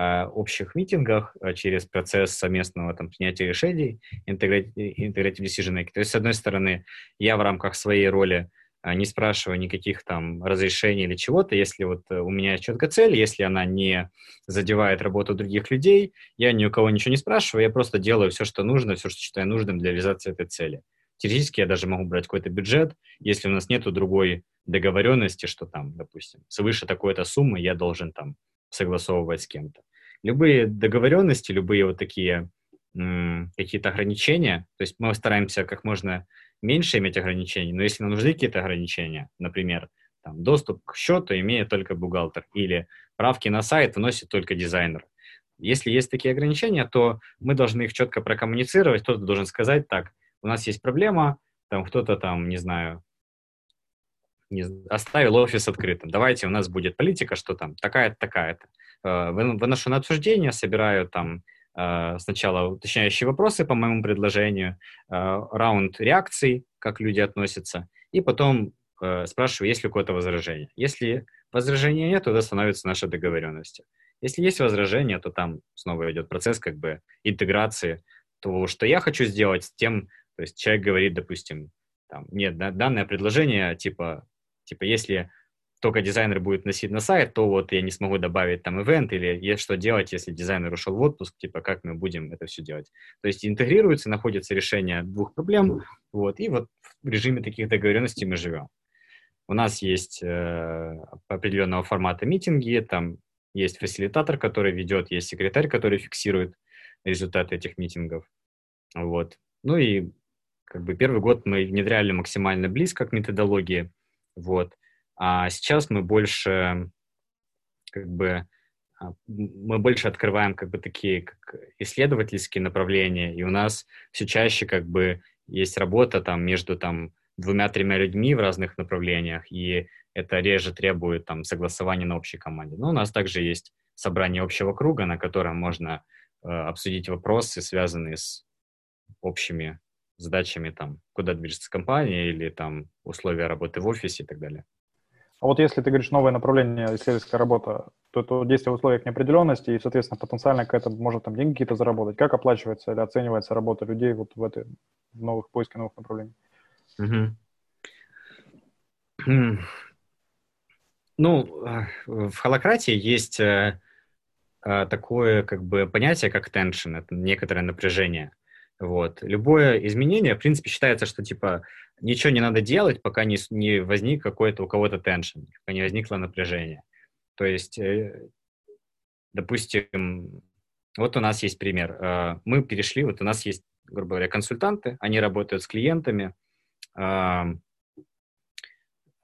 общих митингах э, через процесс совместного там, принятия решений, integrative decision making. То есть, с одной стороны, я в рамках своей роли а, не спрашивая никаких там разрешений или чего-то, если вот э, у меня четкая цель, если она не задевает работу других людей, я ни у кого ничего не спрашиваю, я просто делаю все, что нужно, все, что считаю нужным для реализации этой цели. Теоретически я даже могу брать какой-то бюджет, если у нас нет другой договоренности, что там, допустим, свыше такой-то суммы я должен там согласовывать с кем-то. Любые договоренности, любые вот такие какие-то ограничения, то есть мы стараемся как можно меньше иметь ограничений, но если нам нужны какие-то ограничения, например, там, доступ к счету имеет только бухгалтер или правки на сайт вносит только дизайнер. Если есть такие ограничения, то мы должны их четко прокоммуницировать, кто-то должен сказать так, у нас есть проблема, там кто-то там, не знаю, не, оставил офис открытым. Давайте у нас будет политика, что там такая-то, такая-то. Э, выношу на обсуждение, собираю там Э, сначала уточняющие вопросы по моему предложению, э, раунд реакций, как люди относятся, и потом э, спрашиваю, есть ли у кого-то возражение. Если возражения нет, тогда становится наша договоренность. Если есть возражение, то там снова идет процесс как бы интеграции того, что я хочу сделать с тем, то есть человек говорит, допустим, там, нет, данное предложение, типа, типа, если только дизайнер будет носить на сайт, то вот я не смогу добавить там ивент или что делать, если дизайнер ушел в отпуск, типа как мы будем это все делать. То есть интегрируется, находится решение двух проблем, вот, и вот в режиме таких договоренностей мы живем. У нас есть э, определенного формата митинги, там есть фасилитатор, который ведет, есть секретарь, который фиксирует результаты этих митингов. Вот. Ну и как бы первый год мы внедряли максимально близко к методологии, вот. А сейчас мы больше как бы а, мы больше открываем как бы такие как исследовательские направления, и у нас все чаще как бы есть работа там между там двумя-тремя людьми в разных направлениях, и это реже требует там согласования на общей команде. Но у нас также есть собрание общего круга, на котором можно э, обсудить вопросы, связанные с общими задачами, там, куда движется компания или там условия работы в офисе и так далее. А вот если ты говоришь новое направление исследовательская работа, то это действие в условиях неопределенности, и, соответственно, потенциально какая-то, может там деньги какие-то заработать. Как оплачивается или оценивается работа людей вот в этой в новых поиске новых направлений? Угу. Ну, в холократии есть э, такое как бы понятие, как tension, это некоторое напряжение. Вот. Любое изменение, в принципе, считается, что типа ничего не надо делать, пока не, не возник какой-то у кого-то теншн, пока не возникло напряжение. То есть, э, допустим, вот у нас есть пример. Э, мы перешли, вот у нас есть, грубо говоря, консультанты, они работают с клиентами, э,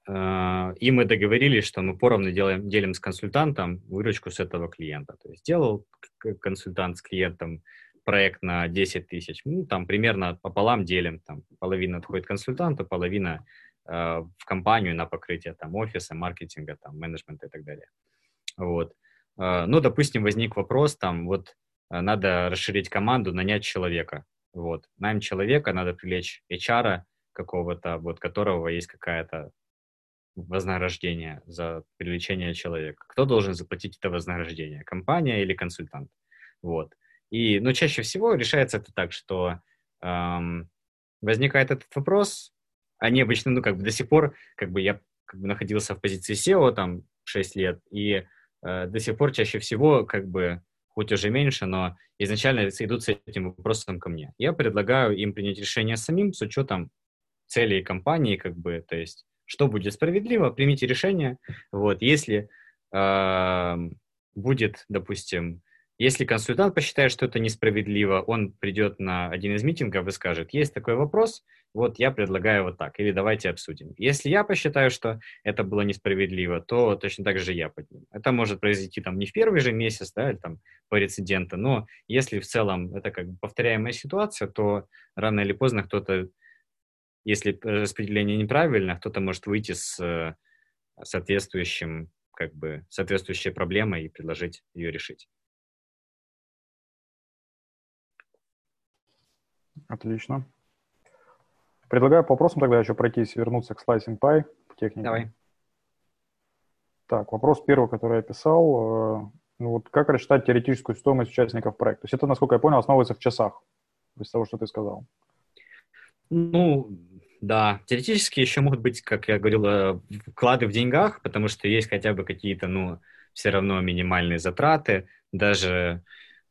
и мы договорились, что мы поровну делаем, делим с консультантом выручку с этого клиента. То есть делал консультант с клиентом проект на 10 тысяч, ну, там примерно пополам делим, там половина отходит консультанту, половина э, в компанию на покрытие там офиса, маркетинга, там менеджмента и так далее. Вот. э, ну, допустим, возник вопрос, там, вот, э, надо расширить команду, нанять человека, вот, найм человека, надо привлечь HR какого-то, вот, которого есть какая-то вознаграждение за привлечение человека. Кто должен заплатить это вознаграждение? Компания или консультант? Вот. И, ну, чаще всего решается это так, что эм, возникает этот вопрос, они обычно, ну, как бы до сих пор, как бы я как бы находился в позиции SEO там 6 лет, и э, до сих пор чаще всего, как бы, хоть уже меньше, но изначально идут с этим вопросом ко мне. Я предлагаю им принять решение самим с учетом целей компании, как бы, то есть, что будет справедливо, примите решение. Вот, если э, будет, допустим, если консультант посчитает, что это несправедливо, он придет на один из митингов и скажет, есть такой вопрос, вот я предлагаю вот так, или давайте обсудим. Если я посчитаю, что это было несправедливо, то точно так же я подниму. Это может произойти там не в первый же месяц, да, или там по рециденту, но если в целом это как бы повторяемая ситуация, то рано или поздно кто-то, если распределение неправильно, кто-то может выйти с э, соответствующим, как бы, соответствующей проблемой и предложить ее решить. Отлично. Предлагаю по вопросам тогда еще пройтись, вернуться к Slicing Pie, технике. Давай. Так, вопрос первый, который я писал. Э, ну, вот как рассчитать теоретическую стоимость участников проекта? То есть это, насколько я понял, основывается в часах, из того, что ты сказал. Ну, да, теоретически еще могут быть, как я говорил, э, вклады в деньгах, потому что есть хотя бы какие-то, ну, все равно минимальные затраты, даже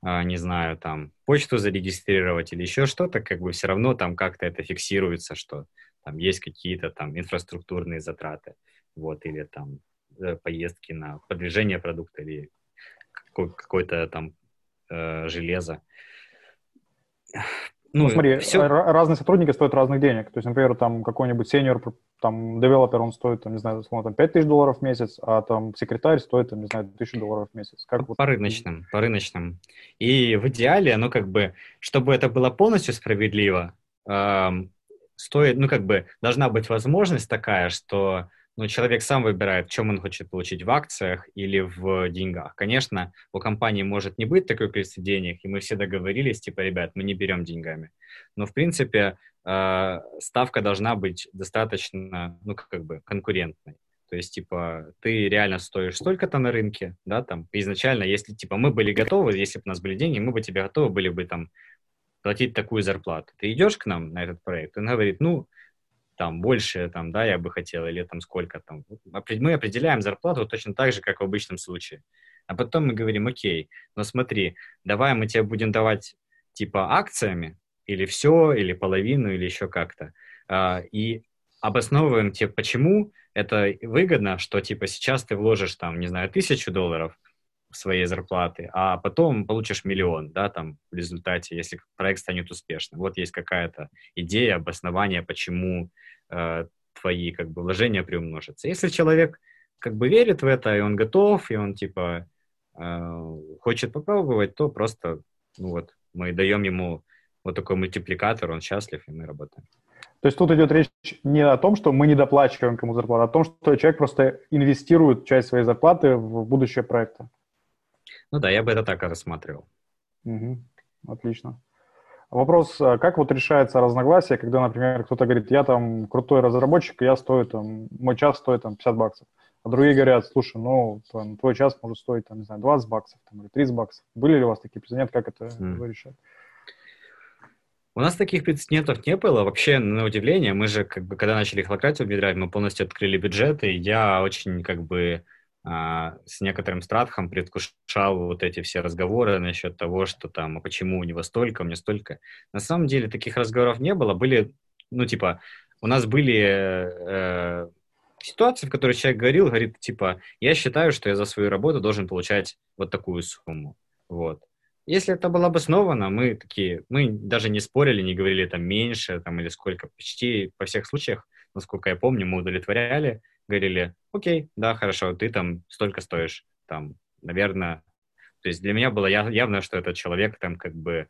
не знаю, там, почту зарегистрировать или еще что-то, как бы все равно там как-то это фиксируется, что там есть какие-то там инфраструктурные затраты, вот, или там э, поездки на продвижение продукта или какое-то там э, железо. Ну, ну смотри, все... разные сотрудники стоят разных денег. То есть, например, там какой-нибудь сеньор, там, девелопер, он стоит, там, не знаю, условно, там 5 тысяч долларов в месяц, а там секретарь стоит, там, не знаю, тысячу долларов в месяц. Как по вот... рыночным, по рыночным. И в идеале, ну, как бы, чтобы это было полностью справедливо, эм, стоит, ну, как бы, должна быть возможность такая, что но человек сам выбирает, в чем он хочет получить в акциях или в деньгах. Конечно, у компании может не быть такой количества денег, и мы все договорились, типа, ребят, мы не берем деньгами. Но, в принципе, э, ставка должна быть достаточно, ну, как бы, конкурентной. То есть, типа, ты реально стоишь столько-то на рынке, да, там, изначально, если, типа, мы были готовы, если бы у нас были деньги, мы бы тебе готовы были бы, там, платить такую зарплату. Ты идешь к нам на этот проект, он говорит, ну, там больше, там, да, я бы хотел, или там сколько там. Мы определяем зарплату точно так же, как в обычном случае. А потом мы говорим, окей, но смотри, давай мы тебе будем давать типа акциями, или все, или половину, или еще как-то. А, и обосновываем тебе, почему это выгодно, что типа сейчас ты вложишь там, не знаю, тысячу долларов своей зарплаты, а потом получишь миллион, да, там в результате, если проект станет успешным. Вот есть какая-то идея, обоснование, почему э, твои как бы вложения приумножатся. Если человек как бы верит в это, и он готов, и он типа э, хочет попробовать, то просто, ну вот, мы даем ему вот такой мультипликатор, он счастлив, и мы работаем. То есть тут идет речь не о том, что мы не доплачиваем кому зарплату, а о том, что человек просто инвестирует часть своей зарплаты в будущее проекта. Ну да, я бы это так и рассматривал. Угу. Отлично. Вопрос, а как вот решается разногласие, когда, например, кто-то говорит, я там крутой разработчик, я стою там, мой час стоит там 50 баксов, а другие говорят, слушай, ну, там, твой час может стоить, там, не знаю, 20 баксов там, или 30 баксов. Были ли у вас такие прецеденты, как это mm. решать? У нас таких прецедентов не было. Вообще, на удивление, мы же, как бы, когда начали холократию внедрять, мы полностью открыли бюджеты, и я очень, как бы, с некоторым страхом предвкушал вот эти все разговоры насчет того, что там, а почему у него столько, у меня столько. На самом деле таких разговоров не было. Были, ну, типа, у нас были э, ситуации, в которых человек говорил, говорит, типа, я считаю, что я за свою работу должен получать вот такую сумму. Вот. Если это было обосновано, мы такие, мы даже не спорили, не говорили там меньше там или сколько. Почти по всех случаях, насколько я помню, мы удовлетворяли говорили, окей, да, хорошо, ты там столько стоишь, там, наверное, то есть для меня было явно, что этот человек там как бы,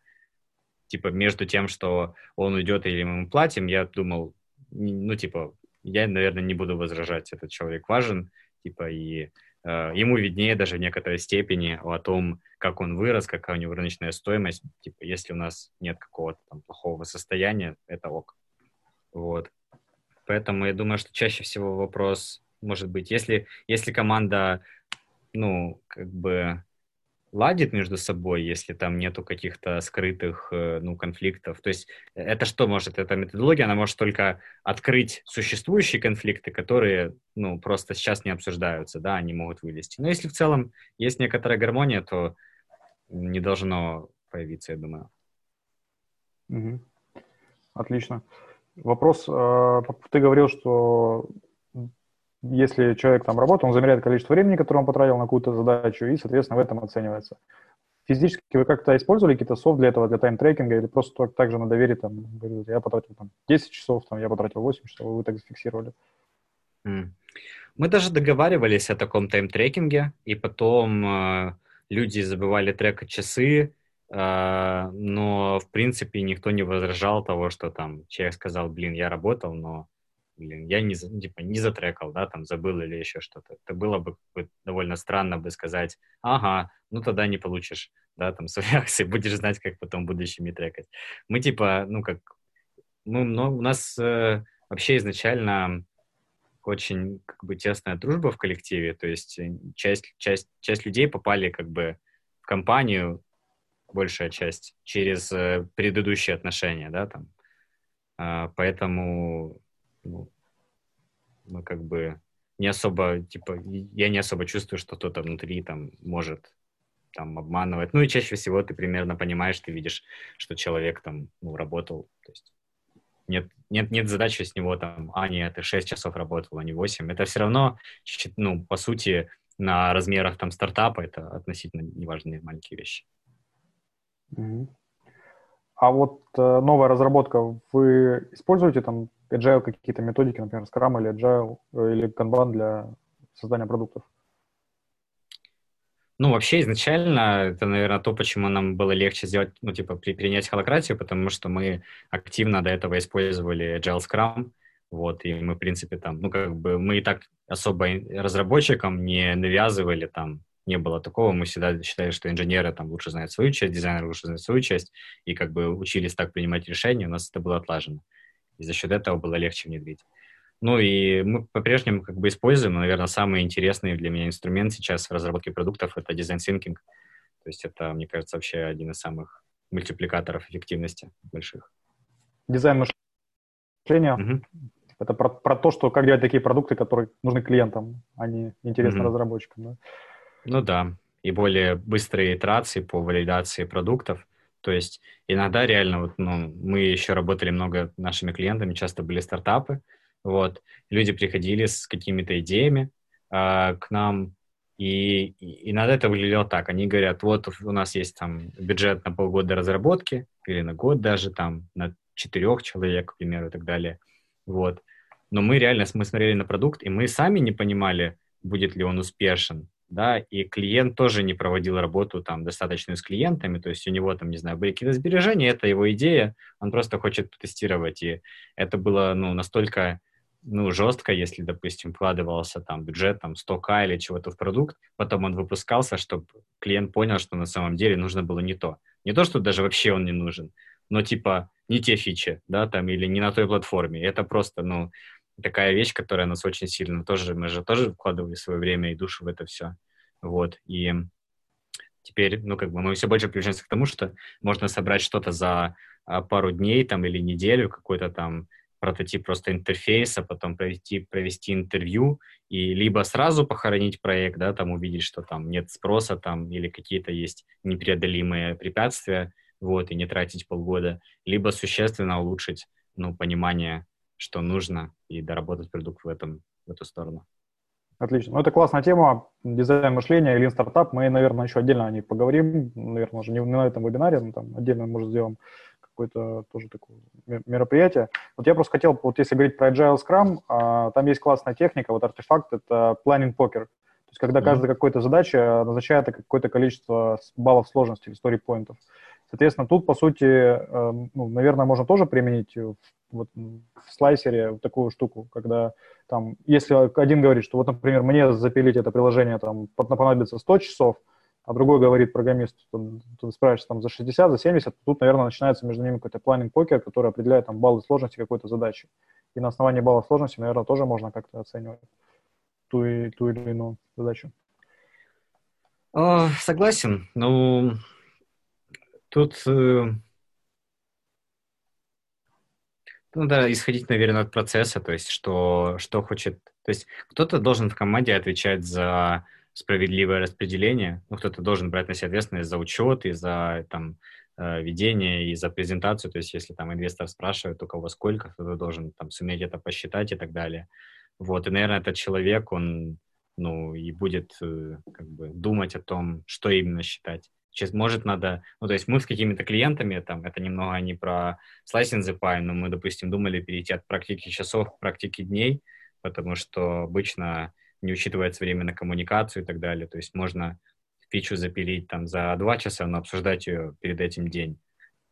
типа, между тем, что он уйдет или мы ему платим, я думал, ну, типа, я, наверное, не буду возражать, этот человек важен, типа, и э, ему виднее даже в некоторой степени о том, как он вырос, какая у него рыночная стоимость. Типа, если у нас нет какого-то там плохого состояния, это ок. Вот. Поэтому я думаю, что чаще всего вопрос может быть, если, если команда, ну, как бы ладит между собой, если там нету каких-то скрытых э, ну, конфликтов. То есть это что может? Эта методология, она может только открыть существующие конфликты, которые ну, просто сейчас не обсуждаются, да, они могут вылезти. Но если в целом есть некоторая гармония, то не должно появиться, я думаю. Угу. Отлично. Вопрос, э, ты говорил, что если человек там работает, он замеряет количество времени, которое он потратил на какую-то задачу, и, соответственно, в этом оценивается. Физически вы как-то использовали какие-то софт для этого, для тайм-трекинга, или просто так же на доверие, там, я потратил там 10 часов, там, я потратил 8 часов, вы так зафиксировали? Мы даже договаривались о таком тайм-трекинге, и потом э, люди забывали трекать часы, но, в принципе, никто не возражал того, что там человек сказал, блин, я работал, но блин, я не, типа, не затрекал, да, там, забыл или еще что-то. Это было бы довольно странно бы сказать, ага, ну тогда не получишь, да, там, свои акции, будешь знать, как потом в трекать. Мы, типа, ну, как, ну, но у нас э, вообще изначально очень, как бы, тесная дружба в коллективе, то есть э, часть, часть, часть людей попали, как бы, в компанию, большая часть, через э, предыдущие отношения, да, там, Uh, поэтому ну, мы как бы не особо, типа, я не особо чувствую, что кто-то внутри там может там обманывать. Ну и чаще всего ты примерно понимаешь, ты видишь, что человек там, ну, работал, то есть нет, нет, нет задачи с него там, а, нет, ты 6 часов работал, а не 8. Это все равно, ну, по сути, на размерах там стартапа это относительно неважные маленькие вещи. А вот э, новая разработка, вы используете там agile какие-то методики, например, Scrum или agile э, или Kanban для создания продуктов? Ну, вообще, изначально, это, наверное, то, почему нам было легче сделать, ну, типа, при, принять холократию, потому что мы активно до этого использовали Agile Scrum, вот, и мы, в принципе, там, ну, как бы, мы и так особо разработчикам не навязывали там, не было такого, мы всегда считали, что инженеры там лучше знают свою часть, дизайнеры лучше знают свою часть, и как бы учились так принимать решения, у нас это было отлажено и за счет этого было легче внедрить. Ну и мы по-прежнему как бы используем, наверное, самый интересный для меня инструмент сейчас в разработке продуктов — это дизайн thinking. То есть это, мне кажется, вообще один из самых мультипликаторов эффективности больших. Дизайн мышления угу. — это про, про то, что как делать такие продукты, которые нужны клиентам, а не интересны угу. разработчикам. Да? Ну да, и более быстрые итерации по валидации продуктов — то есть иногда реально, вот, ну, мы еще работали много нашими клиентами, часто были стартапы, вот, люди приходили с какими-то идеями э, к нам, и, и иногда это выглядело так, они говорят, вот у нас есть там бюджет на полгода разработки, или на год даже, там, на четырех человек, к примеру, и так далее, вот, но мы реально, мы смотрели на продукт, и мы сами не понимали, будет ли он успешен, да, и клиент тоже не проводил работу там достаточную с клиентами, то есть у него там, не знаю, были какие-то сбережения, это его идея, он просто хочет тестировать, и это было, ну, настолько, ну, жестко, если, допустим, вкладывался там бюджет, там, 100к или чего-то в продукт, потом он выпускался, чтобы клиент понял, что на самом деле нужно было не то. Не то, что даже вообще он не нужен, но типа не те фичи, да, там, или не на той платформе. Это просто, ну, такая вещь, которая нас очень сильно тоже, мы же тоже вкладывали свое время и душу в это все. Вот, и теперь, ну, как бы мы все больше приближаемся к тому, что можно собрать что-то за а, пару дней там или неделю, какой-то там прототип просто интерфейса, потом провести, провести интервью и либо сразу похоронить проект, да, там увидеть, что там нет спроса там или какие-то есть непреодолимые препятствия, вот, и не тратить полгода, либо существенно улучшить, ну, понимание что нужно, и доработать продукт в, этом, в эту сторону. Отлично. Ну, это классная тема, дизайн мышления, Lean стартап. Мы, наверное, еще отдельно о ней поговорим. Наверное, уже не, на этом вебинаре, но там отдельно, может, сделаем какое-то тоже такое мероприятие. Вот я просто хотел, вот если говорить про Agile Scrum, а, там есть классная техника, вот артефакт — это planning poker. То есть когда mm-hmm. каждая какая-то задача назначает какое-то количество баллов сложности или story поинтов. Соответственно, тут, по сути, э, ну, наверное, можно тоже применить вот в слайсере вот такую штуку, когда там, если один говорит, что вот, например, мне запилить это приложение там понадобится 100 часов, а другой говорит программист, ты, справишься там за 60, за 70, тут, наверное, начинается между ними какой-то планинг-покер, который определяет там баллы сложности какой-то задачи. И на основании баллов сложности, наверное, тоже можно как-то оценивать ту, и, ту или иную задачу. О, согласен. Ну, тут э, надо исходить, наверное, от процесса, то есть что, что хочет... То есть кто-то должен в команде отвечать за справедливое распределение, ну, кто-то должен брать на себя ответственность за учет и за там, э, ведение и за презентацию, то есть если там инвестор спрашивает, у кого сколько, кто-то должен там суметь это посчитать и так далее. Вот, и, наверное, этот человек, он, ну, и будет э, как бы думать о том, что именно считать. Сейчас, может, надо... Ну, то есть мы с какими-то клиентами, там, это немного не про слайсинг Pie, но мы, допустим, думали перейти от практики часов к практике дней, потому что обычно не учитывается время на коммуникацию и так далее. То есть можно фичу запилить там за два часа, но обсуждать ее перед этим день.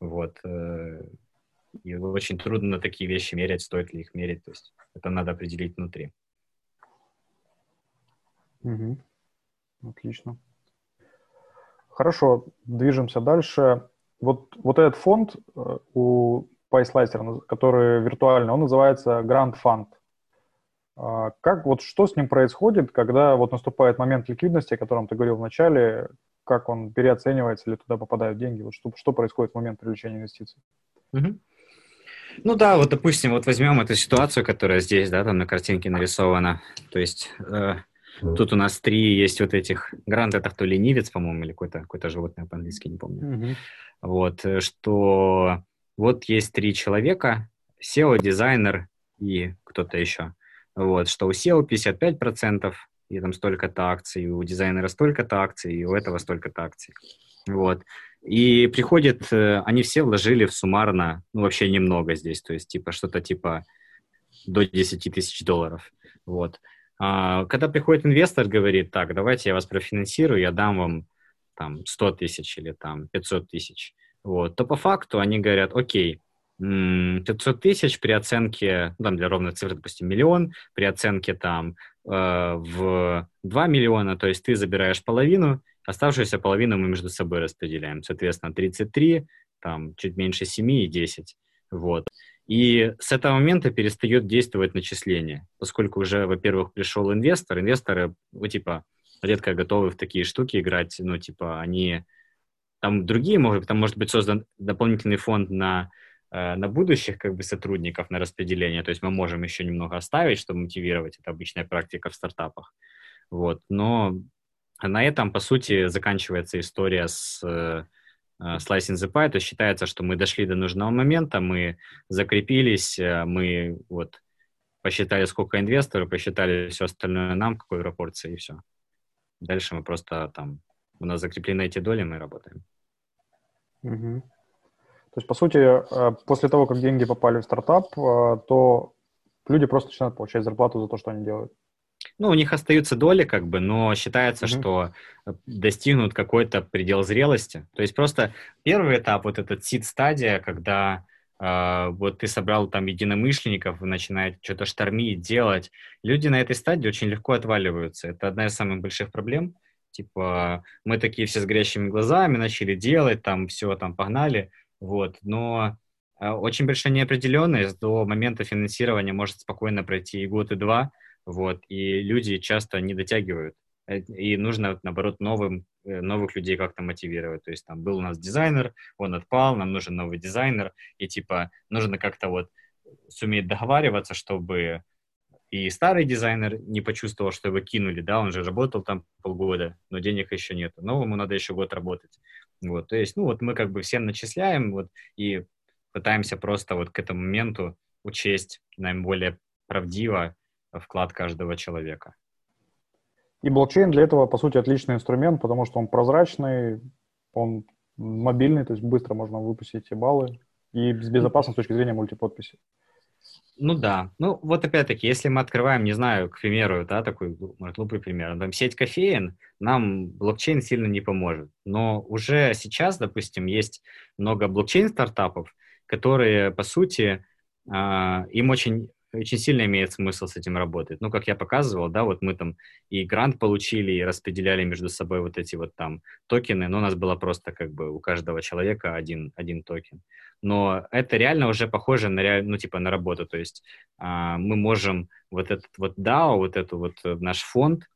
Вот. Э, и очень трудно на такие вещи мерять, стоит ли их мерить. То есть это надо определить внутри. Угу. Отлично. Хорошо, движемся дальше. Вот, вот этот фонд э, у PySlicer, который виртуальный, он называется Grand Fund. А, как, вот что с ним происходит, когда вот наступает момент ликвидности, о котором ты говорил в начале, как он переоценивается или туда попадают деньги? Вот что, что происходит в момент привлечения инвестиций? Угу. Ну да, вот допустим, вот возьмем эту ситуацию, которая здесь, да, там на картинке нарисована. То есть э, тут у нас три есть вот этих грант, это кто ленивец, по-моему, или какое-то какое животное по-английски, не помню. Угу. Вот, э, что вот есть три человека, SEO, дизайнер и кто-то еще. Вот, что у SEO 55%, и там столько-то акций, у дизайнера столько-то акций, и у этого столько-то акций. Вот. И приходит, э, они все вложили в суммарно, ну, вообще немного здесь, то есть, типа, что-то типа до 10 тысяч долларов. Вот. А, когда приходит инвестор, говорит, так, давайте я вас профинансирую, я дам вам там 100 тысяч или там 500 тысяч, вот, то по факту они говорят, окей, 500 тысяч при оценке, ну, там для ровной цифры, допустим, миллион, при оценке там э, в 2 миллиона, то есть ты забираешь половину, оставшуюся половину мы между собой распределяем. Соответственно, 33, там чуть меньше 7 и 10. Вот. И с этого момента перестает действовать начисление, поскольку уже, во-первых, пришел инвестор. Инвесторы, ну, типа, редко готовы в такие штуки играть, ну, типа, они... Там другие, может, там может быть создан дополнительный фонд на Э, на будущих как бы сотрудников на распределение, то есть мы можем еще немного оставить, чтобы мотивировать, это обычная практика в стартапах, вот, но на этом, по сути, заканчивается история с э, э, Slicing the Pie, то считается, что мы дошли до нужного момента, мы закрепились, мы вот посчитали, сколько инвесторов, посчитали все остальное нам, какой пропорции, и все. Дальше мы просто там, у нас закреплены эти доли, мы работаем. Угу. То есть, по сути, э, после того, как деньги попали в стартап, э, то люди просто начинают получать зарплату за то, что они делают. Ну, у них остаются доли, как бы, но считается, mm-hmm. что э, достигнут какой-то предел зрелости. То есть просто первый этап, вот этот сид-стадия, когда э, вот ты собрал там единомышленников, начинает что-то штормить, делать, люди на этой стадии очень легко отваливаются. Это одна из самых больших проблем. Типа, мы такие все с горящими глазами начали делать, там все, там погнали, вот, но э, очень большая неопределенность до момента финансирования может спокойно пройти и год, и два, вот, и люди часто не дотягивают. Э, и нужно, наоборот, новым, э, новых людей как-то мотивировать. То есть там был у нас дизайнер, он отпал, нам нужен новый дизайнер, и типа нужно как-то вот суметь договариваться, чтобы и старый дизайнер не почувствовал, что его кинули, да, он же работал там полгода, но денег еще нет. Новому надо еще год работать. Вот, то есть, ну, вот мы как бы всем начисляем, вот, и пытаемся просто вот к этому моменту учесть наиболее правдиво вклад каждого человека. И блокчейн для этого, по сути, отличный инструмент, потому что он прозрачный, он мобильный, то есть быстро можно выпустить эти баллы, и безопасно с точки зрения мультиподписи. Ну да. Ну вот опять-таки, если мы открываем, не знаю, к примеру, да, такой, может, глупый пример, там сеть кофеин, нам блокчейн сильно не поможет. Но уже сейчас, допустим, есть много блокчейн-стартапов, которые, по сути, э, им очень очень сильно имеет смысл с этим работать. Ну, как я показывал, да, вот мы там и грант получили, и распределяли между собой вот эти вот там токены, но у нас было просто как бы у каждого человека один, один токен. Но это реально уже похоже на, реаль... ну, типа на работу, то есть а, мы можем вот этот вот DAO, вот эту вот э, наш фонд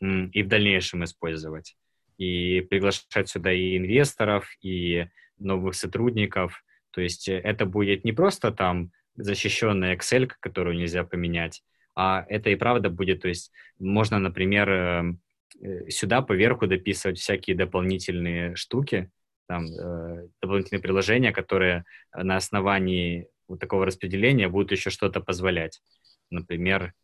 и в дальнейшем использовать, и приглашать сюда и инвесторов, и новых сотрудников, то есть это будет не просто там защищенная Excel, которую нельзя поменять, а это и правда будет, то есть можно, например, эм, э, сюда поверху дописывать всякие дополнительные штуки, там, э, дополнительные приложения, которые на основании вот такого распределения будут еще что-то позволять. Например,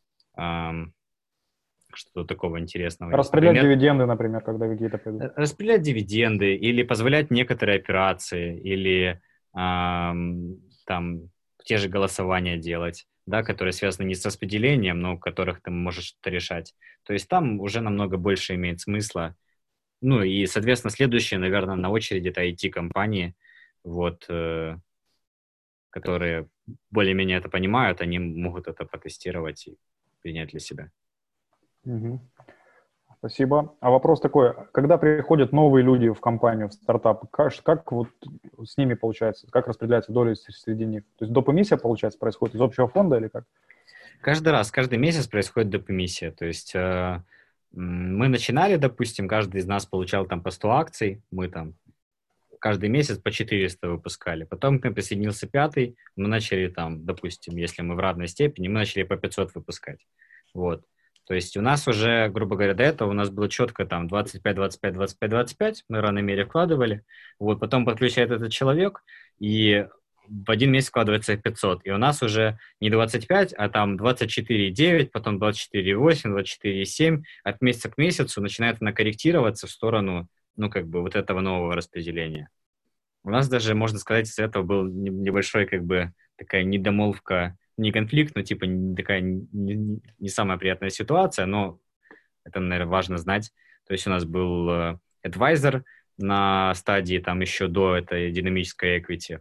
что такого интересного. Распределять например, дивиденды, например, когда какие-то придут. Э, распределять дивиденды или позволять некоторые операции, или эм, там те же голосования делать, да, которые связаны не с распределением, но у которых ты можешь что-то решать. То есть там уже намного больше имеет смысла. Ну и, соответственно, следующее, наверное, на очереди это IT-компании, вот, э, которые более-менее это понимают, они могут это потестировать и принять для себя. Угу. Спасибо. А вопрос такой, когда приходят новые люди в компанию, в стартап, как, как вот с ними получается, как распределяется доля среди них? То есть доп. эмиссия, получается, происходит из общего фонда или как? Каждый раз, каждый месяц происходит доп. эмиссия. То есть э, мы начинали, допустим, каждый из нас получал там по 100 акций, мы там каждый месяц по 400 выпускали. Потом к нам присоединился пятый, мы начали там, допустим, если мы в равной степени, мы начали по 500 выпускать. Вот. То есть у нас уже, грубо говоря, до этого у нас было четко там 25, 25, 25, 25, мы равной мере вкладывали, вот потом подключает этот человек, и в один месяц вкладывается 500, и у нас уже не 25, а там 24,9, потом 24,8, 24,7, от месяца к месяцу начинает она корректироваться в сторону, ну, как бы, вот этого нового распределения. У нас даже, можно сказать, из этого был небольшой, как бы, такая недомолвка не конфликт, но типа такая не, не самая приятная ситуация, но это, наверное, важно знать. То есть у нас был э, advisor на стадии там еще до этой динамической equity.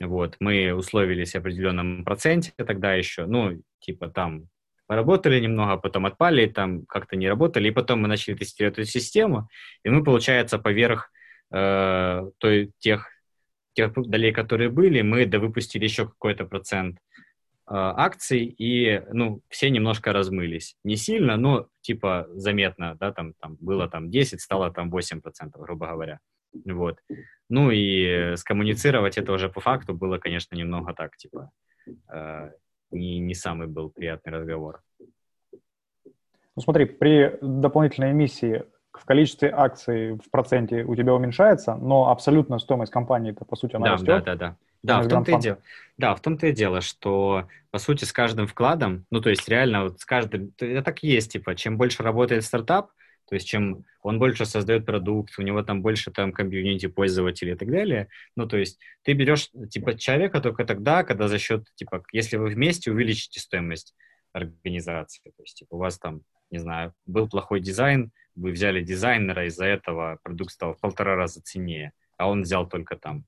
Вот, мы условились определенном проценте тогда еще, ну, типа там поработали немного, потом отпали, там как-то не работали, и потом мы начали тестировать эту систему, и мы, получается, поверх э, той, тех, тех долей, которые были, мы довыпустили еще какой-то процент а, акций, и, ну, все немножко размылись. Не сильно, но, типа, заметно, да, там, там было там 10, стало там 8%, грубо говоря. Вот. Ну и скоммуницировать это уже по факту было, конечно, немного так, типа, э, не, не самый был приятный разговор. Ну смотри, при дополнительной эмиссии в количестве акций в проценте у тебя уменьшается, но абсолютная стоимость компании, это по сути она да, растет. Да, да, да. Да, в том-то и дело. Да, в том-то и дело, что по сути с каждым вкладом, ну то есть реально вот с каждым, это так и есть, типа, чем больше работает стартап, то есть чем он больше создает продукт, у него там больше там комьюнити пользователей и так далее. Ну, то есть ты берешь типа человека только тогда, когда за счет, типа, если вы вместе увеличите стоимость организации. То есть, типа, у вас там, не знаю, был плохой дизайн, вы взяли дизайнера, из-за этого продукт стал в полтора раза ценнее, а он взял только там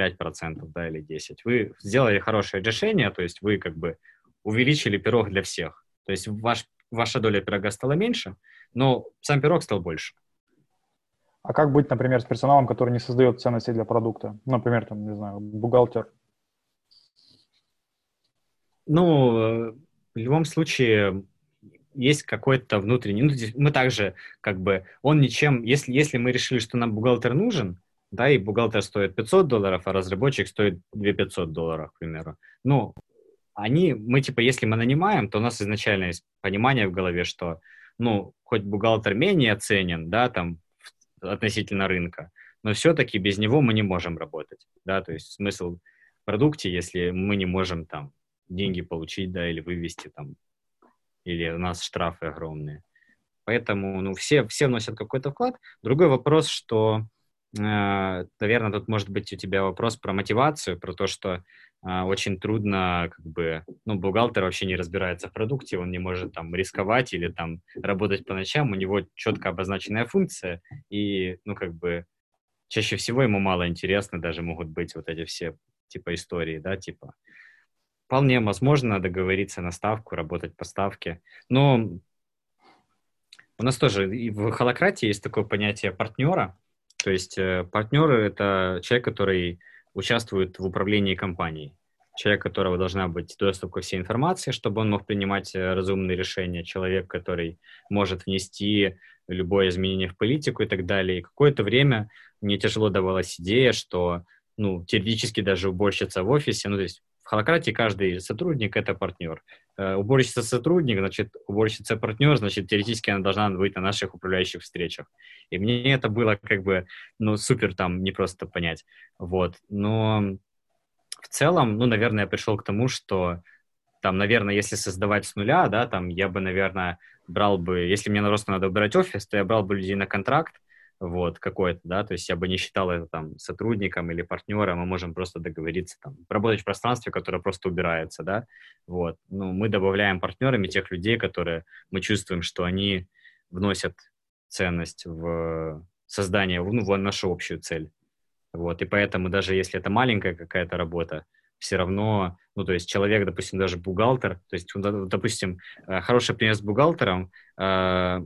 5%, да, или 10%. Вы сделали хорошее решение, то есть вы как бы увеличили пирог для всех. То есть ваш, ваша доля пирога стала меньше, но сам пирог стал больше. А как быть, например, с персоналом, который не создает ценности для продукта? Например, там, не знаю, бухгалтер. Ну, в любом случае, есть какой-то внутренний... Ну, мы также, как бы, он ничем... Если, если мы решили, что нам бухгалтер нужен, да, и бухгалтер стоит 500 долларов, а разработчик стоит 2500 долларов, к примеру. Ну, они, мы типа, если мы нанимаем, то у нас изначально есть понимание в голове, что, ну, хоть бухгалтер менее ценен, да, там, относительно рынка, но все-таки без него мы не можем работать, да, то есть смысл в продукте, если мы не можем там деньги получить, да, или вывести там, или у нас штрафы огромные. Поэтому, ну, все, все вносят какой-то вклад. Другой вопрос, что наверное, тут может быть у тебя вопрос про мотивацию, про то, что а, очень трудно, как бы, ну, бухгалтер вообще не разбирается в продукте, он не может там рисковать или там работать по ночам, у него четко обозначенная функция, и, ну, как бы, чаще всего ему мало интересно даже могут быть вот эти все, типа, истории, да, типа, вполне возможно договориться на ставку, работать по ставке, но у нас тоже и в холократии есть такое понятие партнера, то есть э, партнер — это человек, который участвует в управлении компанией. Человек, у которого должна быть доступ ко всей информации, чтобы он мог принимать э, разумные решения. Человек, который может внести любое изменение в политику и так далее. И какое-то время мне тяжело давалась идея, что ну, теоретически даже уборщица в офисе, ну, то есть в холократии каждый сотрудник — это партнер. Э, уборщица сотрудник, значит, уборщица партнер, значит, теоретически она должна быть на наших управляющих встречах. И мне это было как бы, ну, супер там не просто понять. Вот. Но в целом, ну, наверное, я пришел к тому, что там, наверное, если создавать с нуля, да, там я бы, наверное, брал бы, если мне просто надо убирать офис, то я брал бы людей на контракт, вот, какой-то, да, то есть я бы не считал это там сотрудником или партнером, мы можем просто договориться, там, работать в пространстве, которое просто убирается, да, вот, ну, мы добавляем партнерами тех людей, которые мы чувствуем, что они вносят ценность в создание, ну, в нашу общую цель, вот, и поэтому даже если это маленькая какая-то работа, все равно, ну, то есть человек, допустим, даже бухгалтер, то есть, допустим, э, хороший пример с бухгалтером, э,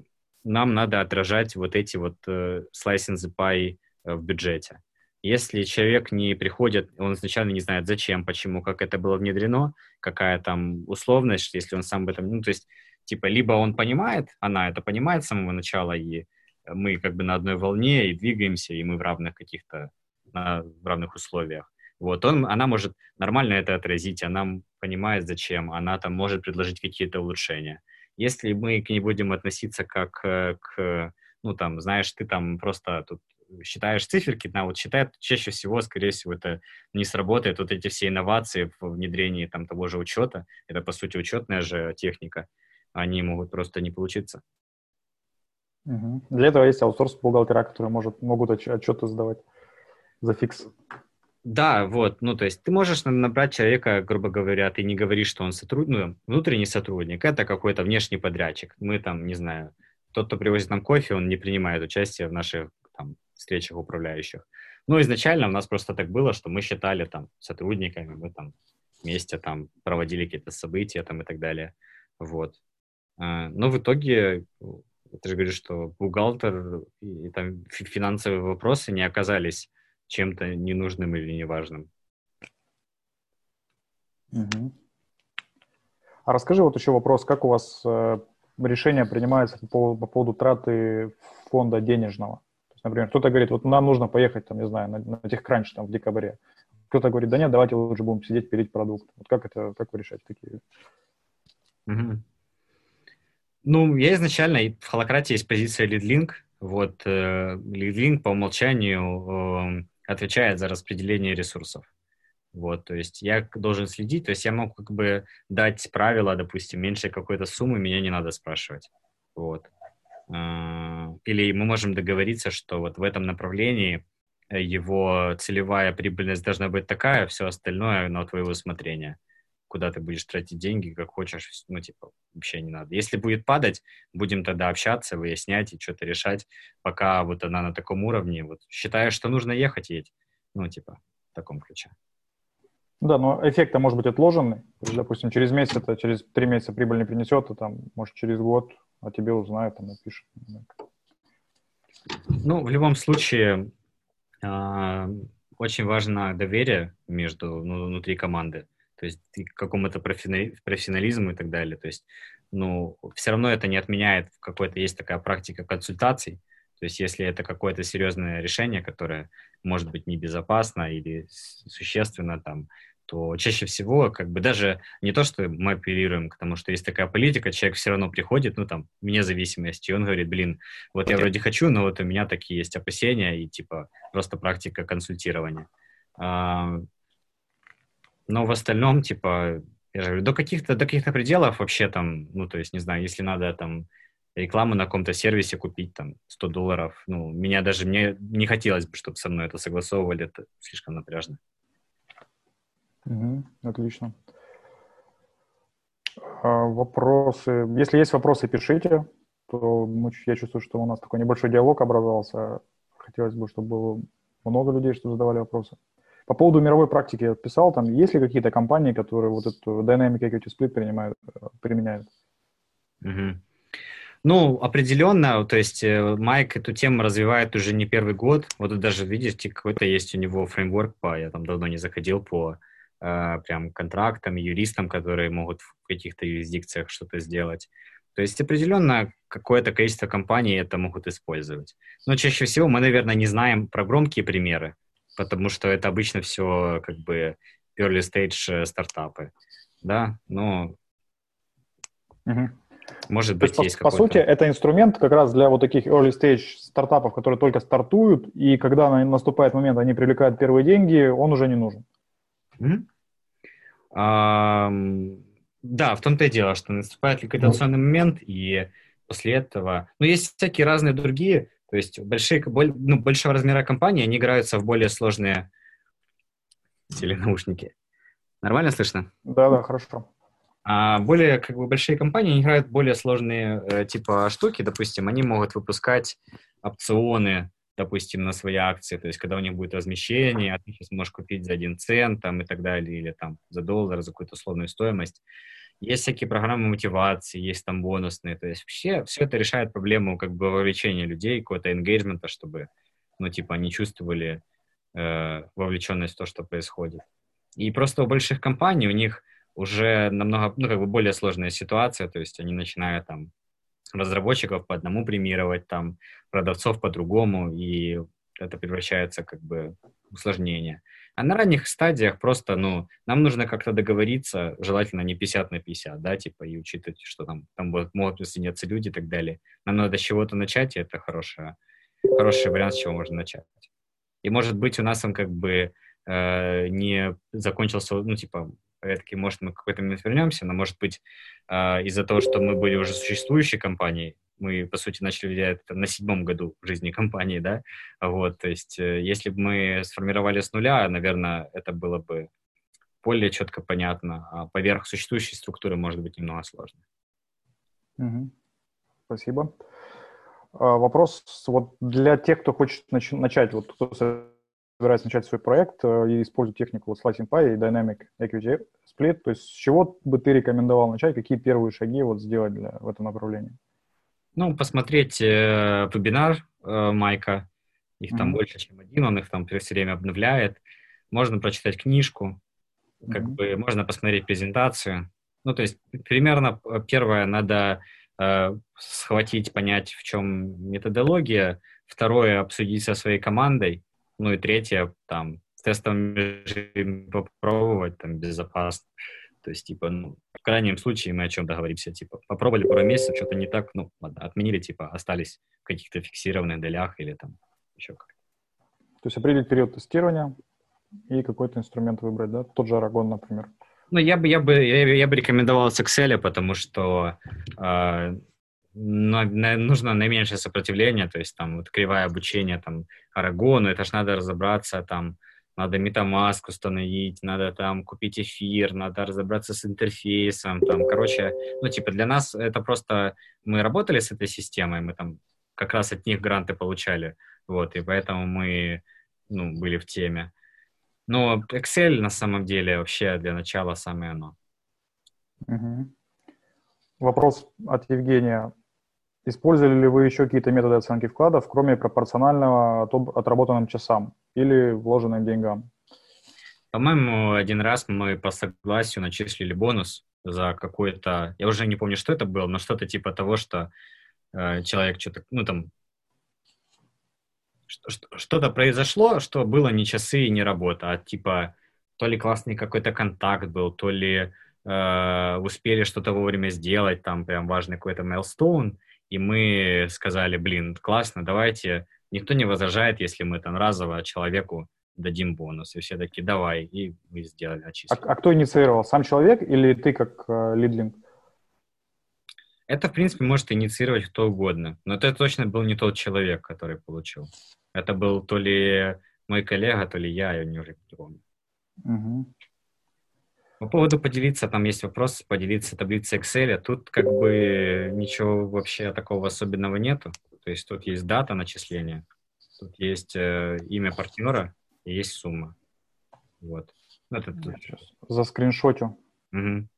нам надо отражать вот эти вот э, slice in the pie э, в бюджете. Если человек не приходит, он изначально не знает, зачем, почему, как это было внедрено, какая там условность, если он сам об этом, ну, то есть, типа, либо он понимает, она это понимает с самого начала, и мы как бы на одной волне, и двигаемся, и мы в равных каких-то, на, в равных условиях. Вот, он, она может нормально это отразить, она понимает, зачем, она там может предложить какие-то улучшения. Если мы к ней будем относиться как э, к, ну, там, знаешь, ты там просто тут считаешь циферки, на вот считает чаще всего, скорее всего, это не сработает. Вот эти все инновации в внедрении там того же учета, это, по сути, учетная же техника, они могут просто не получиться. Угу. Для этого есть аутсорс бухгалтера, которые может, могут отчеты сдавать за фикс. Да, вот, ну, то есть ты можешь набрать человека, грубо говоря, ты не говоришь, что он сотрудник, ну, внутренний сотрудник, это какой-то внешний подрядчик. Мы там, не знаю, тот, кто привозит нам кофе, он не принимает участие в наших там встречах управляющих. Ну, изначально у нас просто так было, что мы считали там сотрудниками, мы там вместе там проводили какие-то события там и так далее, вот. А, но в итоге ты же говоришь, что бухгалтер и там финансовые вопросы не оказались чем-то ненужным или неважным. Угу. А расскажи вот еще вопрос, как у вас э, решение принимается по поводу, по поводу траты фонда денежного? То есть, например, кто-то говорит, вот нам нужно поехать, там, не знаю, на, на техкранч там в декабре. Кто-то говорит, да нет, давайте лучше будем сидеть, пилить продукт. Вот как это, как вы решаете такие? Угу. Ну, я изначально, в холократии есть позиция LeadLink. Вот э, LeadLink по умолчанию э, отвечает за распределение ресурсов. Вот, то есть я должен следить, то есть я могу как бы дать правила, допустим, меньше какой-то суммы, меня не надо спрашивать. Вот. А, или мы можем договориться, что вот в этом направлении его целевая прибыльность должна быть такая, все остальное на твое усмотрение. Куда ты будешь тратить деньги, как хочешь, ну, типа, вообще не надо. Если будет падать, будем тогда общаться, выяснять и что-то решать, пока вот она на таком уровне, вот считаешь, что нужно ехать, едь. Ну, типа, в таком ключе. Да, но эффект-то может быть отложенный. То есть, допустим, через месяц, это через три месяца прибыль не принесет, а там, может, через год о тебе узнают, там напишут. Ну, в любом случае, э, очень важно доверие между, ну, внутри команды то есть к какому-то профессионализму и так далее. То есть, ну, все равно это не отменяет какой-то, есть такая практика консультаций, то есть если это какое-то серьезное решение, которое может быть небезопасно или существенно там, то чаще всего как бы даже не то, что мы апеллируем к тому, что есть такая политика, человек все равно приходит, ну там, вне зависимости, и он говорит, блин, вот я вроде хочу, но вот у меня такие есть опасения и типа просто практика консультирования. Но в остальном, типа, я же говорю, до каких-то до каких-то пределов вообще там, ну, то есть, не знаю, если надо там рекламу на каком-то сервисе купить там 100 долларов. Ну, меня даже, мне не хотелось бы, чтобы со мной это согласовывали, это слишком напряжно. Угу, отлично. А, вопросы. Если есть вопросы, пишите. То я чувствую, что у нас такой небольшой диалог образовался. Хотелось бы, чтобы было много людей, что задавали вопросы. По поводу мировой практики я писал, там есть ли какие-то компании, которые вот эту Dynamic Equity Split принимают, применяют? Угу. Ну, определенно, то есть э, Майк эту тему развивает уже не первый год. Вот даже, видите, какой-то есть у него фреймворк по, я там давно не заходил, по э, прям контрактам, юристам, которые могут в каких-то юрисдикциях что-то сделать. То есть определенно какое-то количество компаний это могут использовать. Но чаще всего мы, наверное, не знаем про громкие примеры, потому что это обычно все как бы early stage э, стартапы, да, но угу. может быть есть, есть по, по сути, это инструмент как раз для вот таких early stage стартапов, которые только стартуют, и когда наступает момент, они привлекают первые деньги, он уже не нужен. Угу. А, да, в том-то и дело, что наступает ликвидационный момент, и после этого... Ну, есть всякие разные другие то есть большие, ну, большого размера компании, они играются в более сложные теленаушники. Нормально слышно? Да, да, хорошо. А более как бы большие компании играют более сложные э, типа штуки, допустим, они могут выпускать опционы, допустим, на свои акции, то есть когда у них будет размещение, а ты сейчас можешь купить за один цент там, и так далее, или там за доллар, за какую-то условную стоимость. Есть всякие программы мотивации, есть там бонусные. То есть все, все это решает проблему как бы вовлечения людей, какого-то engagement, чтобы, ну, типа, они чувствовали э, вовлеченность в то, что происходит. И просто у больших компаний у них уже намного, ну, как бы более сложная ситуация, то есть они начинают там разработчиков по одному премировать, там, продавцов по-другому, и это превращается как бы в усложнение. А на ранних стадиях просто, ну, нам нужно как-то договориться, желательно не 50 на 50, да, типа, и учитывать, что там, там будут, могут присоединяться люди и так далее. Нам надо с чего-то начать, и это хорошая, хороший вариант, с чего можно начать. И, может быть, у нас он как бы э, не закончился, ну, типа, опять-таки, может, мы какой-то момент вернемся, но, может быть, э, из-за того, что мы были уже существующей компанией, мы, по сути, начали влиять на седьмом году жизни компании, да, вот, то есть, э, если бы мы сформировали с нуля, наверное, это было бы более четко понятно, а поверх существующей структуры может быть немного сложно. Угу. Спасибо. А, вопрос вот для тех, кто хочет нач- начать, вот кто собирается начать свой проект э, и использует технику вот Slicing Pie и Dynamic Equity Split, то есть с чего бы ты рекомендовал начать, какие первые шаги вот сделать для, в этом направлении? Ну, посмотреть э, вебинар э, Майка. Их mm-hmm. там больше, чем один, он их там все время обновляет. Можно прочитать книжку, как mm-hmm. бы можно посмотреть презентацию. Ну, то есть примерно э, первое надо э, схватить, понять, в чем методология. Второе, обсудить со своей командой. Ну и третье, там, в тестовом режиме попробовать, там, безопасно. То есть, типа, ну, в крайнем случае мы о чем договоримся, типа, попробовали пару месяцев, что-то не так, ну, ладно, отменили, типа, остались в каких-то фиксированных долях или там еще как-то. То есть определить период тестирования и какой-то инструмент выбрать, да? Тот же Aragon, например. Ну, я бы, я бы, я, я бы рекомендовал с Excel, потому что э, но, на, нужно наименьшее сопротивление, то есть там вот кривая обучения, там, Арагону, это ж надо разобраться, там, надо MetaMask установить, надо там купить эфир, надо разобраться с интерфейсом, там, короче, ну, типа, для нас это просто, мы работали с этой системой, мы там как раз от них гранты получали, вот, и поэтому мы, ну, были в теме. Но Excel на самом деле вообще для начала самое оно. Угу. Вопрос от Евгения. Использовали ли вы еще какие-то методы оценки вкладов, кроме пропорционального отработанным часам или вложенным деньгам? По-моему, один раз мы по согласию начислили бонус за какой-то, я уже не помню, что это было, но что-то типа того, что э, человек что-то, ну там, что-то произошло, что было не часы и не работа, а типа то ли классный какой-то контакт был, то ли э, успели что-то вовремя сделать, там прям важный какой-то мейлстоун, и мы сказали, блин, классно, давайте, никто не возражает, если мы там разово человеку дадим бонус. И все такие, давай, и мы сделали очистку. А, а кто инициировал, сам человек или ты как э, лидлинг? Это, в принципе, может инициировать кто угодно, но это точно был не тот человек, который получил. Это был то ли мой коллега, то ли я, я не уже не помню. Угу. По поводу поделиться, там есть вопрос, поделиться таблицей Excel. Тут как бы ничего вообще такого особенного нету. То есть тут есть дата начисления, тут есть э, имя партнера и есть сумма. Вот. Ну, это тут. За скриншотю. Угу.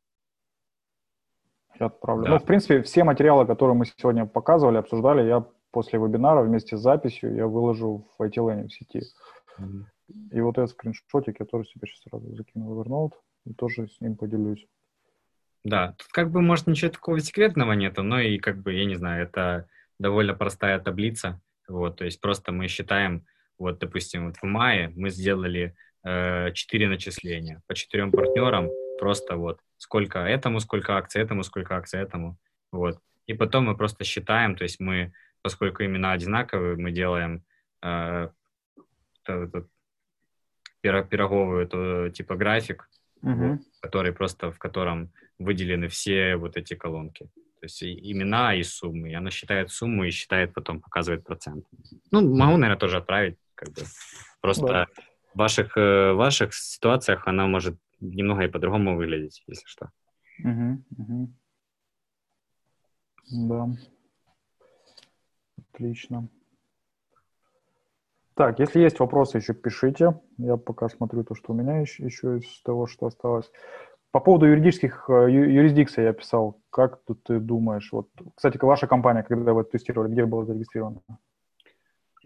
Я отправлю. Да. Ну, в принципе, все материалы, которые мы сегодня показывали, обсуждали, я после вебинара вместе с записью я выложу в IT в сети. Mm-hmm. И вот этот скриншотик я тоже себе сейчас сразу закину в Evernote тоже с ним поделюсь. Да, тут как бы, может, ничего такого секретного нету, но и как бы, я не знаю, это довольно простая таблица. Вот, то есть просто мы считаем, вот, допустим, вот в мае мы сделали э, 4 начисления по четырем партнерам, просто вот сколько этому, сколько акций этому, сколько акций этому, вот. И потом мы просто считаем, то есть мы, поскольку имена одинаковые, мы делаем э, пироговую эту, типа график, угу. вот, который просто, в котором выделены все вот эти колонки. То есть имена и суммы. И она считает сумму и считает, потом показывает процент. Ну, могу, наверное, тоже отправить. Как бы. Просто да. в ваших, э, ваших ситуациях она может немного и по-другому выглядеть, если что. Угу, угу. Да. Отлично. Так, если есть вопросы, еще пишите. Я пока смотрю то, что у меня еще, еще из того, что осталось. По поводу юридических э, юрисдикций я писал. Как тут ты думаешь? Вот, кстати, ваша компания, когда вы тестировали, где была зарегистрирована?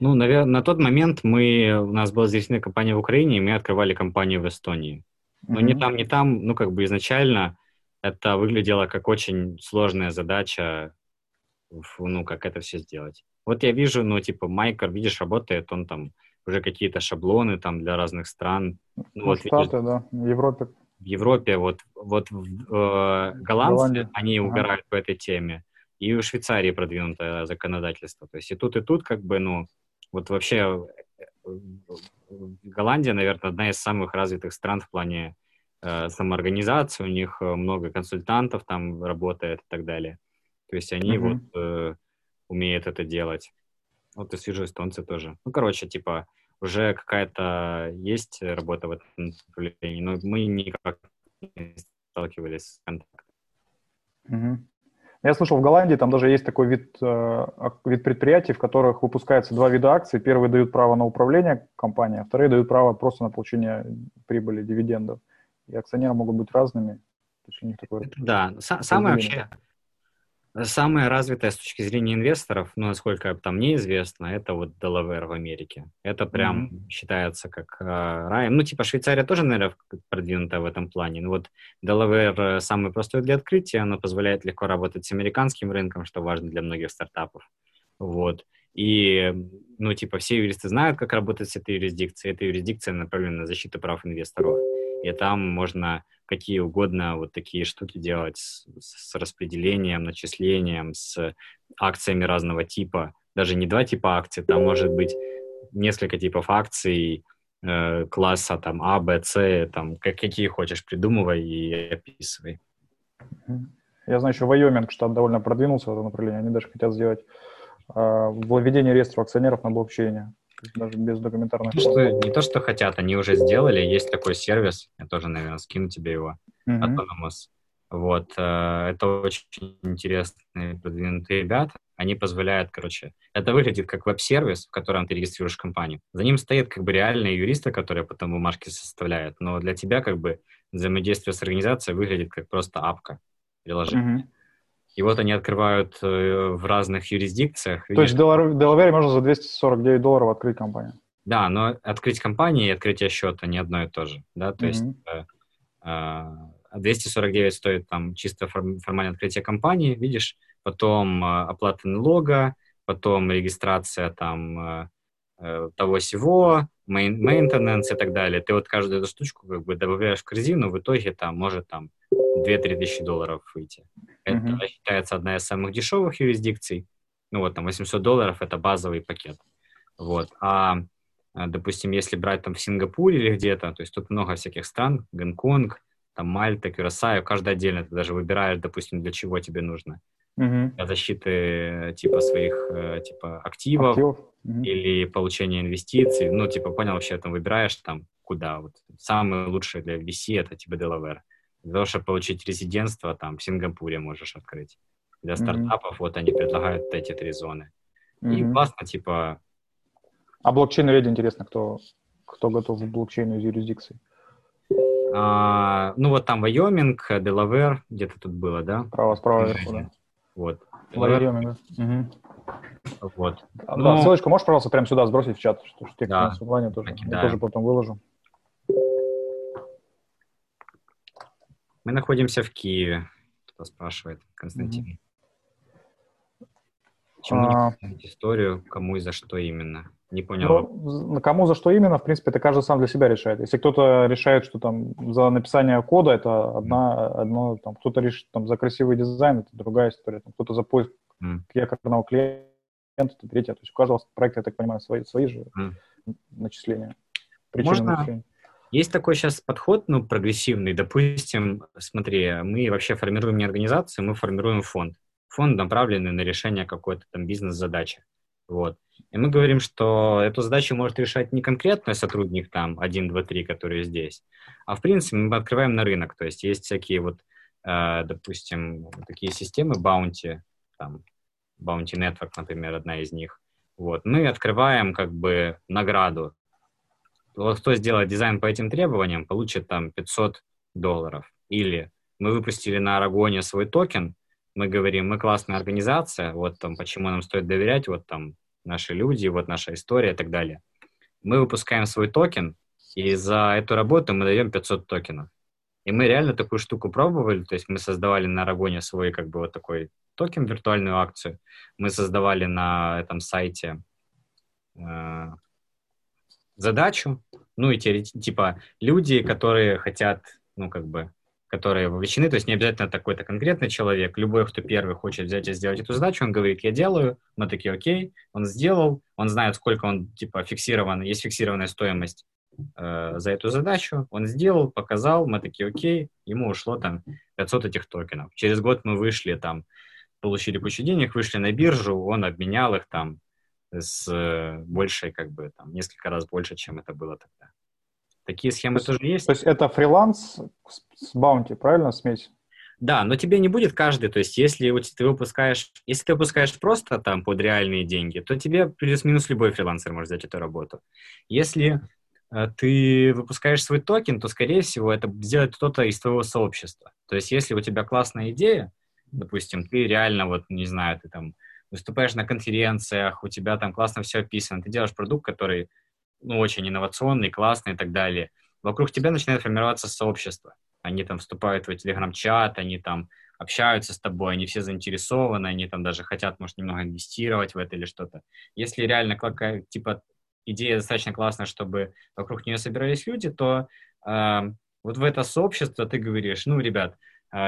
Ну, наверное, на тот момент мы, у нас была зарегистрирована компания в Украине, и мы открывали компанию в Эстонии. Но mm-hmm. ни там, ни там, ну, как бы изначально это выглядело как очень сложная задача, ну, как это все сделать. Вот я вижу, ну, типа, Майкер, видишь, работает, он там уже какие-то шаблоны там для разных стран. Ну, ну вот, Штаты, видишь, да, в Европе. В Европе, вот, вот в, э, голландцы, Голландия. они ага. угорают по этой теме. И у Швейцарии продвинутое законодательство. То есть и тут, и тут, как бы, ну, вот вообще э, Голландия, наверное, одна из самых развитых стран в плане э, самоорганизации. У них э, много консультантов там работает и так далее. То есть они mm-hmm. вот э, умеют это делать. Вот и свяжу эстонцы тоже. Ну, короче, типа, уже какая-то есть работа в этом направлении, но мы никак не сталкивались с контактом. Угу. Я слышал, в Голландии там даже есть такой вид, э, вид предприятий, в которых выпускается два вида акций. Первые дают право на управление компанией, а вторые дают право просто на получение прибыли, дивидендов. И акционеры могут быть разными. То есть у них такое да, самое вообще Самая развитая с точки зрения инвесторов, ну, насколько там мне известно, это вот Delaware в Америке. Это прям mm-hmm. считается как э, раем. Ну, типа Швейцария тоже, наверное, продвинутая в этом плане. Ну, вот Delaware самый простой для открытия, оно позволяет легко работать с американским рынком, что важно для многих стартапов. Вот. И, ну, типа, все юристы знают, как работать с этой юрисдикцией. Эта юрисдикция направлена на защиту прав инвесторов. И там можно какие угодно вот такие штуки делать с, с распределением, начислением, с акциями разного типа. Даже не два типа акций, там может быть несколько типов акций э, класса там А, Б, С, там как, какие хочешь, придумывай и описывай. Я знаю, еще Вайоминг штат довольно продвинулся в этом направлении. Они даже хотят сделать э, введение реестра акционеров на блокчейне даже без документарных. Что, не то, что хотят, они уже сделали. Есть такой сервис, я тоже, наверное, скину тебе его. Mm-hmm. Autonomous. Вот, э, это очень интересные продвинутые ребята. Они позволяют, короче, это выглядит как веб-сервис, в котором ты регистрируешь компанию. За ним стоят как бы реальные юристы, которые потом бумажки составляют. Но для тебя как бы взаимодействие с организацией выглядит как просто апка приложение. Mm-hmm. И вот они открывают э, в разных юрисдикциях. То есть в Делавере можно за 249 долларов открыть компанию? Да, но открыть компанию и открытие счета не одно и то же. Да? То mm-hmm. есть э, 249 э, стоит там чисто форм, формальное открытие компании, видишь, потом э, оплата налога, потом регистрация там э, того всего, maintenance и так далее. Ты вот каждую эту штучку как бы добавляешь в корзину, в итоге там может там 2-3 тысячи долларов выйти. Это mm-hmm. считается одна из самых дешевых юрисдикций. Ну вот там 800 долларов это базовый пакет. Вот. А, а, допустим, если брать там в Сингапуре или где-то, то есть тут много всяких стран, Гонконг, там Мальта, Кюрасао, каждый отдельно ты даже выбираешь, допустим, для чего тебе нужно. угу. для защиты типа своих типа активов, активов. Или получения инвестиций. Ну, типа, понял, вообще там выбираешь там куда. Вот. Самый лучший для VC это типа Delaware. Для того, чтобы получить резидентство, там в Сингапуре можешь открыть. Для стартапов mm-hmm. вот они предлагают эти три зоны. Mm-hmm. И классно, типа... А блокчейн рейд интересно, кто, кто готов в блокчейну из юрисдикции? А, ну вот там Вайоминг, Делавер, где-то тут было, да? Справа, справа вверху, да. Вот. Вайоминг, угу. Вот. Да, ну, ссылочку можешь, пожалуйста, прямо сюда сбросить в чат, что, что да, названия тоже. Я тоже потом выложу. Мы находимся в Киеве, кто спрашивает, Константин. Почему а... историю, кому и за что именно? Не понял. Ну, кому за что именно, в принципе, это каждый сам для себя решает. Если кто-то решает, что там за написание кода это одна, одно, там, кто-то решит там за красивый дизайн, это другая история. Там, кто-то за поиск mm. якорного клиента, это третья. То есть у каждого проекта, я так понимаю, свои, свои же mm. начисления. Можно, начисления. Есть такой сейчас подход, ну, прогрессивный. Допустим, смотри, мы вообще формируем не организацию, мы формируем фонд. Фонд направленный на решение какой-то там бизнес-задачи. Вот. И мы говорим, что эту задачу может решать не конкретный сотрудник там 1, 2, 3, который здесь, а в принципе мы открываем на рынок. То есть есть всякие вот, э, допустим, такие системы Bounty, там, Bounty Network, например, одна из них. Вот. Мы открываем как бы награду вот кто сделает дизайн по этим требованиям, получит там 500 долларов. Или мы выпустили на Арагоне свой токен, мы говорим, мы классная организация, вот там, почему нам стоит доверять, вот там наши люди, вот наша история и так далее. Мы выпускаем свой токен, и за эту работу мы даем 500 токенов. И мы реально такую штуку пробовали, то есть мы создавали на Арагоне свой как бы вот такой токен, виртуальную акцию. Мы создавали на этом сайте э, задачу, ну и типа люди, которые хотят, ну как бы, которые вовлечены, то есть не обязательно такой-то конкретный человек, любой, кто первый хочет взять и сделать эту задачу, он говорит, я делаю, мы такие, окей, он сделал, он знает, сколько он, типа, фиксирован, есть фиксированная стоимость э, за эту задачу, он сделал, показал, мы такие, окей, ему ушло там 500 этих токенов. Через год мы вышли там, получили кучу денег, вышли на биржу, он обменял их там с э, большей, как бы, там, несколько раз больше, чем это было тогда. Такие схемы то тоже есть. То есть это фриланс с баунти, правильно, смесь? Да, но тебе не будет каждый, то есть если ты выпускаешь, если ты выпускаешь просто там под реальные деньги, то тебе плюс-минус любой фрилансер может взять эту работу. Если э, ты выпускаешь свой токен, то, скорее всего, это сделает кто-то из твоего сообщества. То есть если у тебя классная идея, допустим, ты реально, вот, не знаю, ты там выступаешь на конференциях, у тебя там классно все описано, ты делаешь продукт, который ну, очень инновационный, классный и так далее. Вокруг тебя начинает формироваться сообщество. Они там вступают в твой телеграм-чат, они там общаются с тобой, они все заинтересованы, они там даже хотят, может, немного инвестировать в это или что-то. Если реально какая, типа, идея достаточно классная, чтобы вокруг нее собирались люди, то э, вот в это сообщество ты говоришь, ну, ребят,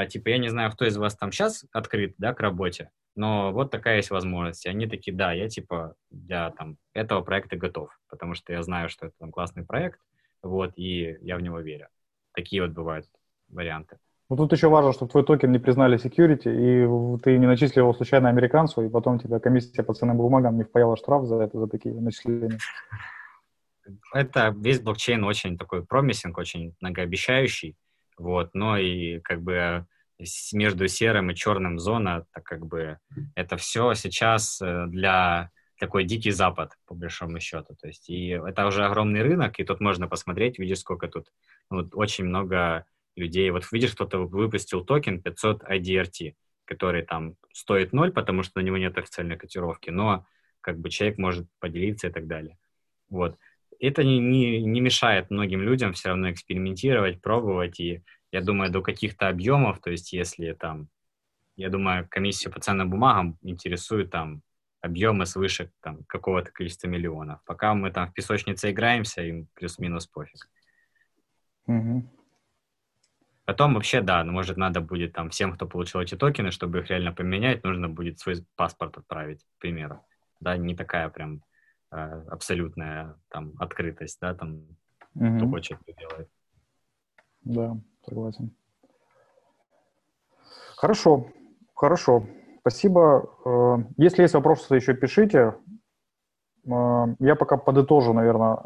типа, я не знаю, кто из вас там сейчас открыт, да, к работе, но вот такая есть возможность. И они такие, да, я типа для там, этого проекта готов, потому что я знаю, что это там, классный проект, вот, и я в него верю. Такие вот бывают варианты. Ну, тут еще важно, чтобы твой токен не признали security, и ты не начислил его случайно американцу, и потом тебя комиссия по ценным бумагам не впаяла штраф за это, за такие начисления. Это весь блокчейн очень такой промисинг, очень многообещающий, вот, но и как бы между серым и черным зона, так как бы это все сейчас э, для такой дикий запад, по большому счету. То есть, и это уже огромный рынок, и тут можно посмотреть, видишь, сколько тут, ну, вот очень много людей. Вот видишь, кто-то выпустил токен 500 IDRT, который там стоит ноль, потому что на него нет официальной котировки, но как бы человек может поделиться и так далее. Вот. Это не, не, не мешает многим людям все равно экспериментировать, пробовать и я думаю, до каких-то объемов, то есть если там, я думаю, комиссию по ценным бумагам интересует там объемы свыше там какого-то количества миллионов. Пока мы там в песочнице играемся, им плюс-минус пофиг. Угу. Потом вообще, да, ну, может, надо будет там всем, кто получил эти токены, чтобы их реально поменять, нужно будет свой паспорт отправить, к примеру. Да, не такая прям абсолютная там открытость, да, там, угу. кто хочет, кто делает. Да. Согласен. Хорошо, хорошо. спасибо. Э, если есть вопросы, еще пишите. Э, я пока подытожу, наверное.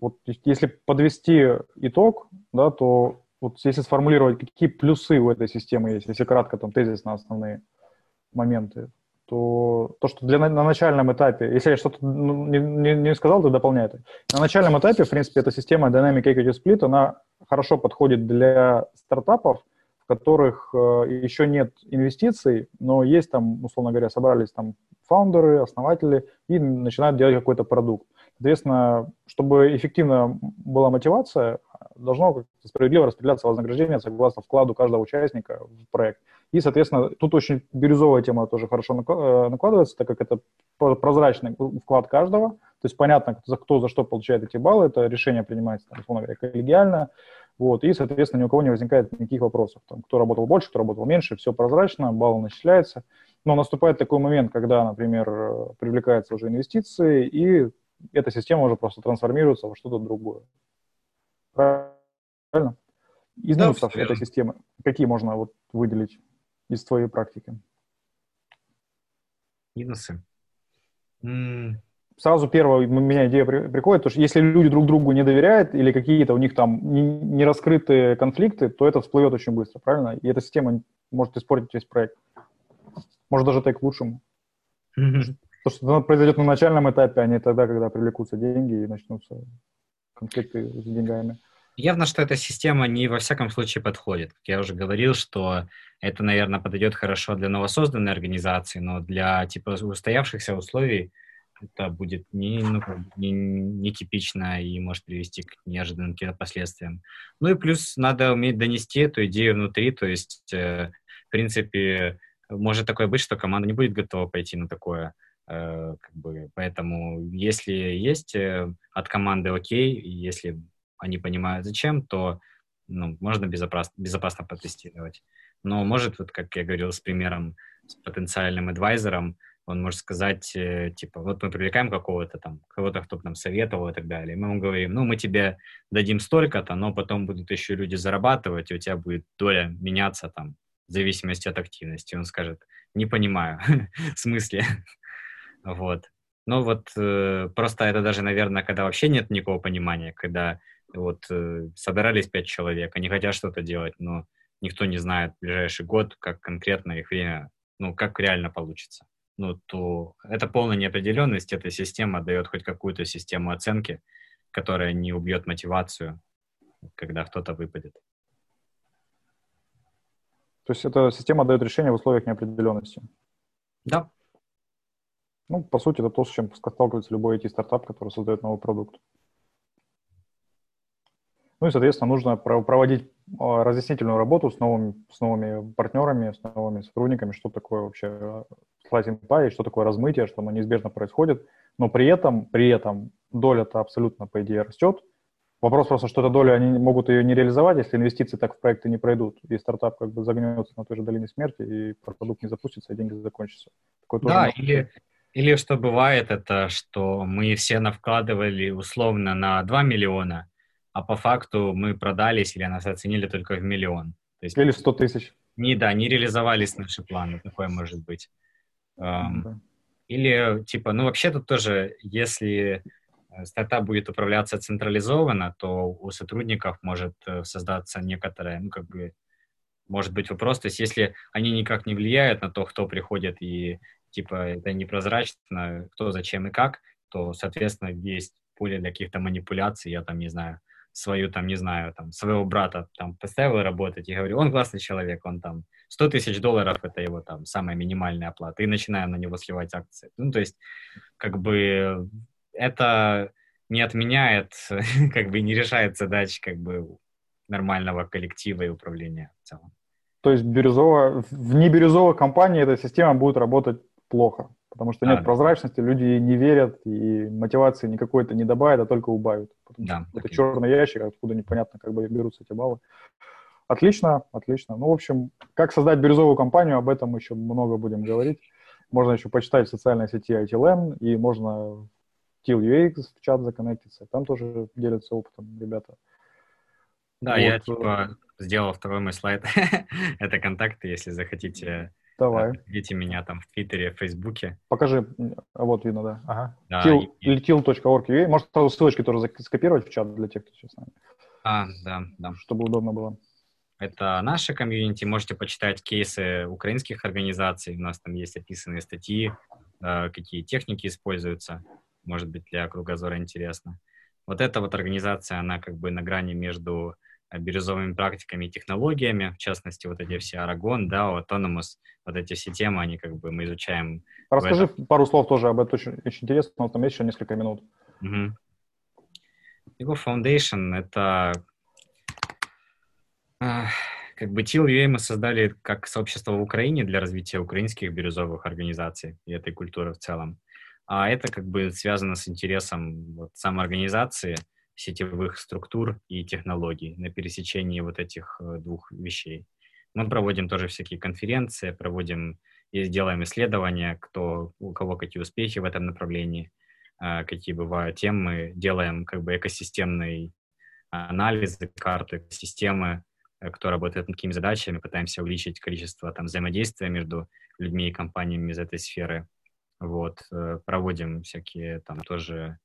Вот если подвести итог, да, то вот если сформулировать, какие плюсы у этой системы есть, если кратко там тезисно основные моменты, то то, что для, на начальном этапе, если я что-то ну, не, не, не сказал, то дополняй это. На начальном этапе, в принципе, эта система Dynamic Equity Split, она хорошо подходит для стартапов, в которых э, еще нет инвестиций, но есть там, условно говоря, собрались там фаундеры, основатели и начинают делать какой-то продукт. Соответственно, чтобы эффективно была мотивация, должно справедливо распределяться вознаграждение согласно вкладу каждого участника в проект. И, соответственно, тут очень бирюзовая тема тоже хорошо э, накладывается, так как это прозрачный вклад каждого, то есть понятно, за кто за что получает эти баллы, это решение принимается, там, условно говоря, коллегиально, вот, и, соответственно, ни у кого не возникает никаких вопросов, там, кто работал больше, кто работал меньше, все прозрачно, балл начисляется, но наступает такой момент, когда, например, привлекаются уже инвестиции, и эта система уже просто трансформируется во что-то другое. Правильно? Из да, минусов этой системы какие можно вот выделить из твоей практики? Минусы? Сразу первая у меня идея приходит, то что если люди друг другу не доверяют или какие-то у них там не раскрытые конфликты, то это всплывет очень быстро, правильно? И эта система может испортить весь проект. Может даже так к лучшему. Mm-hmm. То, что это произойдет на начальном этапе, а не тогда, когда привлекутся деньги и начнутся конфликты с деньгами. Явно, что эта система не во всяком случае подходит. Как я уже говорил, что это, наверное, подойдет хорошо для новосозданной организации, но для типа устоявшихся условий это будет не, ну, не, не типично и может привести к неожиданным каким-то последствиям. Ну и плюс надо уметь донести эту идею внутри, то есть, э, в принципе, может такое быть, что команда не будет готова пойти на такое. Э, как бы, поэтому если есть э, от команды окей, если они понимают зачем, то ну, можно безопасно, безопасно потестировать. Но может, вот как я говорил с примером с потенциальным адвайзером, он может сказать, э, типа, вот мы привлекаем какого-то там, кого-то, кто нам советовал и так далее. Мы ему говорим, ну, мы тебе дадим столько-то, но потом будут еще люди зарабатывать, и у тебя будет доля меняться там в зависимости от активности. Он скажет, не понимаю, в смысле? вот. Ну вот э, просто это даже, наверное, когда вообще нет никакого понимания, когда вот э, собирались пять человек, они хотят что-то делать, но никто не знает в ближайший год, как конкретно их время, ну, как реально получится. Ну, то это полная неопределенность, эта система дает хоть какую-то систему оценки, которая не убьет мотивацию, когда кто-то выпадет. То есть эта система дает решение в условиях неопределенности? Да. Ну, по сути, это то, с чем сталкивается любой IT-стартап, который создает новый продукт. Ну и, соответственно, нужно проводить а, разъяснительную работу с новыми, с новыми партнерами, с новыми сотрудниками, что такое вообще slicing pie, что такое размытие, что оно неизбежно происходит. Но при этом, при этом доля-то абсолютно, по идее, растет. Вопрос просто, что эта доля, они могут ее не реализовать, если инвестиции так в проекты не пройдут, и стартап как бы загнется на той же долине смерти, и продукт не запустится, и деньги закончатся. Такое да, или, или что бывает, это что мы все навкладывали условно на 2 миллиона, а по факту мы продались или нас оценили только в миллион. То есть, или 100 тысяч. Не, да, не реализовались наши планы, такое может быть. Да. Или, типа, ну, вообще тут тоже, если э, стартап будет управляться централизованно, то у сотрудников может э, создаться некоторая, ну, как бы, может быть вопрос, то есть если они никак не влияют на то, кто приходит и, типа, это непрозрачно, кто, зачем и как, то, соответственно, есть поле для каких-то манипуляций, я там, не знаю, свою, там, не знаю, там, своего брата там поставил работать и говорю, он классный человек, он там 100 тысяч долларов, это его там самая минимальная оплата, и начинаю на него сливать акции. Ну, то есть, как бы, это не отменяет, как бы, не решает задач, как бы, нормального коллектива и управления в целом. То есть бирюзово, в небирюзовой компании эта система будет работать плохо, потому что нет прозрачности, люди не верят, и мотивации никакой это не добавит, а только убавит. Да, это черный ящик, откуда непонятно, как бы берутся эти баллы. Отлично, отлично. Ну, в общем, как создать бирюзовую компанию, об этом еще много будем говорить. Можно еще почитать в социальной сети ITLN, и можно в TIL в чат законнектиться. Там тоже делятся опытом ребята. Да, вот. я типа сделал второй мой слайд. Это контакты, если захотите Давай. Видите меня там в Твиттере, в Фейсбуке. Покажи. Вот видно, да. Ага. Да, Til- и-. Может, сразу ссылочки тоже скопировать в чат для тех, кто сейчас с нами, А, да, да. чтобы удобно было. Это наше комьюнити. Можете почитать кейсы украинских организаций. У нас там есть описанные статьи, э, какие техники используются. Может быть, для кругозора интересно. Вот эта вот организация, она как бы на грани между бирюзовыми практиками и технологиями, в частности, вот эти все Aragon, да, Autonomous, вот эти все темы, они как бы мы изучаем. Расскажи пару слов тоже об этом, очень, очень интересно, у нас там есть еще несколько минут. Мгм. Его Foundation — это а, как бы TLUA мы создали как сообщество в Украине для развития украинских бирюзовых организаций и этой культуры в целом. А это как бы связано с интересом вот, самоорганизации, сетевых структур и технологий на пересечении вот этих э, двух вещей. Мы проводим тоже всякие конференции, проводим и делаем исследования, кто, у кого какие успехи в этом направлении, а, какие бывают темы, делаем как бы экосистемный анализ карты системы, э, кто работает над какими задачами, пытаемся увеличить количество там взаимодействия между людьми и компаниями из этой сферы. Вот, э, проводим всякие там тоже,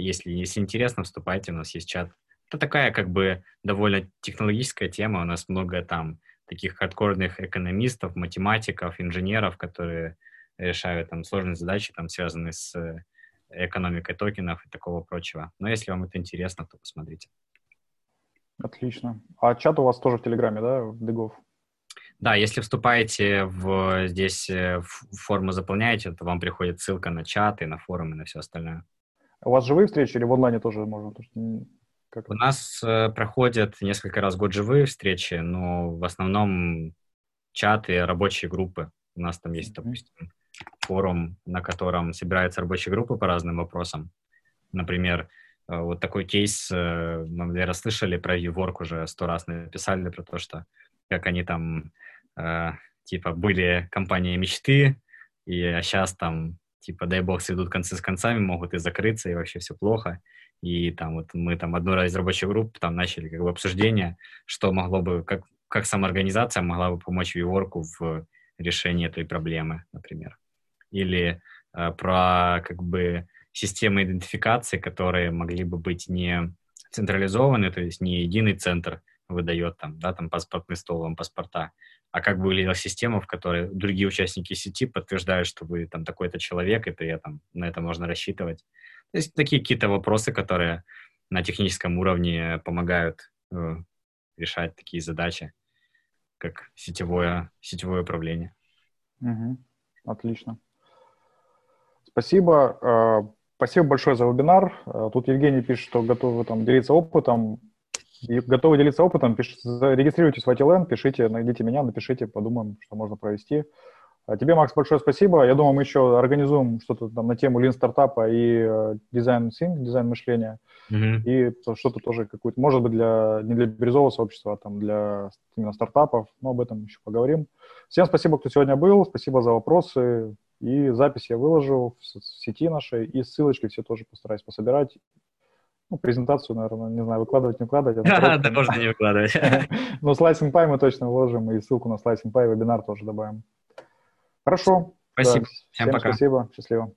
если, если интересно, вступайте, у нас есть чат. Это такая как бы довольно технологическая тема, у нас много там таких хардкорных экономистов, математиков, инженеров, которые решают там сложные задачи, там связанные с э, экономикой токенов и такого прочего. Но если вам это интересно, то посмотрите. Отлично. А чат у вас тоже в Телеграме, да, в Дегов? Да, если вступаете в здесь э, в форму заполняете, то вам приходит ссылка на чаты, на форумы, на все остальное. У вас живые встречи или в онлайне тоже можно? Как У нас э, проходят несколько раз в год живые встречи, но в основном чаты, рабочие группы. У нас там есть, Мгм. допустим, форум, на котором собираются рабочие группы по разным вопросам. Например, э, вот такой кейс, э, мы, наверное, слышали про Еворк уже сто раз написали про то, что как они там, э, типа, были компания мечты, и сейчас там, типа, дай бог, сведут концы с концами, могут и закрыться, и вообще все плохо. И там вот мы там одну из рабочих групп там начали как бы обсуждение, что могло бы, как, как самоорганизация могла бы помочь Виворку в решении этой проблемы, например. Или э, про как бы системы идентификации, которые могли бы быть не централизованы, то есть не единый центр выдает там, да, там паспортный стол, вам паспорта, а как бы выглядела система, в которой другие участники сети подтверждают, что вы там такой-то человек, и при этом на это можно рассчитывать. То есть такие какие-то вопросы, которые на техническом уровне помогают э, решать такие задачи, как сетевое, сетевое управление. Мгм. Отлично. Спасибо. Э, Спасибо большое за вебинар. Э, Тут Евгений пишет, что готовы там делиться опытом. Готовы делиться опытом, пишите, регистрируйтесь в ITLN, пишите, найдите меня, напишите, подумаем, что можно провести. А тебе, Макс, большое спасибо. Я думаю, мы еще организуем что-то там на тему Lean стартапа и э, дизайн think, дизайн мышления. Мгм. И то- что-то тоже какую-то, может быть, для, не для бирюзового сообщества, а там для именно стартапов, но об этом еще поговорим. Всем спасибо, кто сегодня был, спасибо за вопросы, и запись я выложу в сети нашей, и ссылочки все тоже постараюсь пособирать. Ну, презентацию, наверное, не знаю, выкладывать, не выкладывать. это Да, просто. можно не выкладывать. Но Slice Pie мы точно выложим, и ссылку на Slice Pie вебинар тоже добавим. Хорошо. Спасибо. Да, Всем пока. спасибо. Счастливо.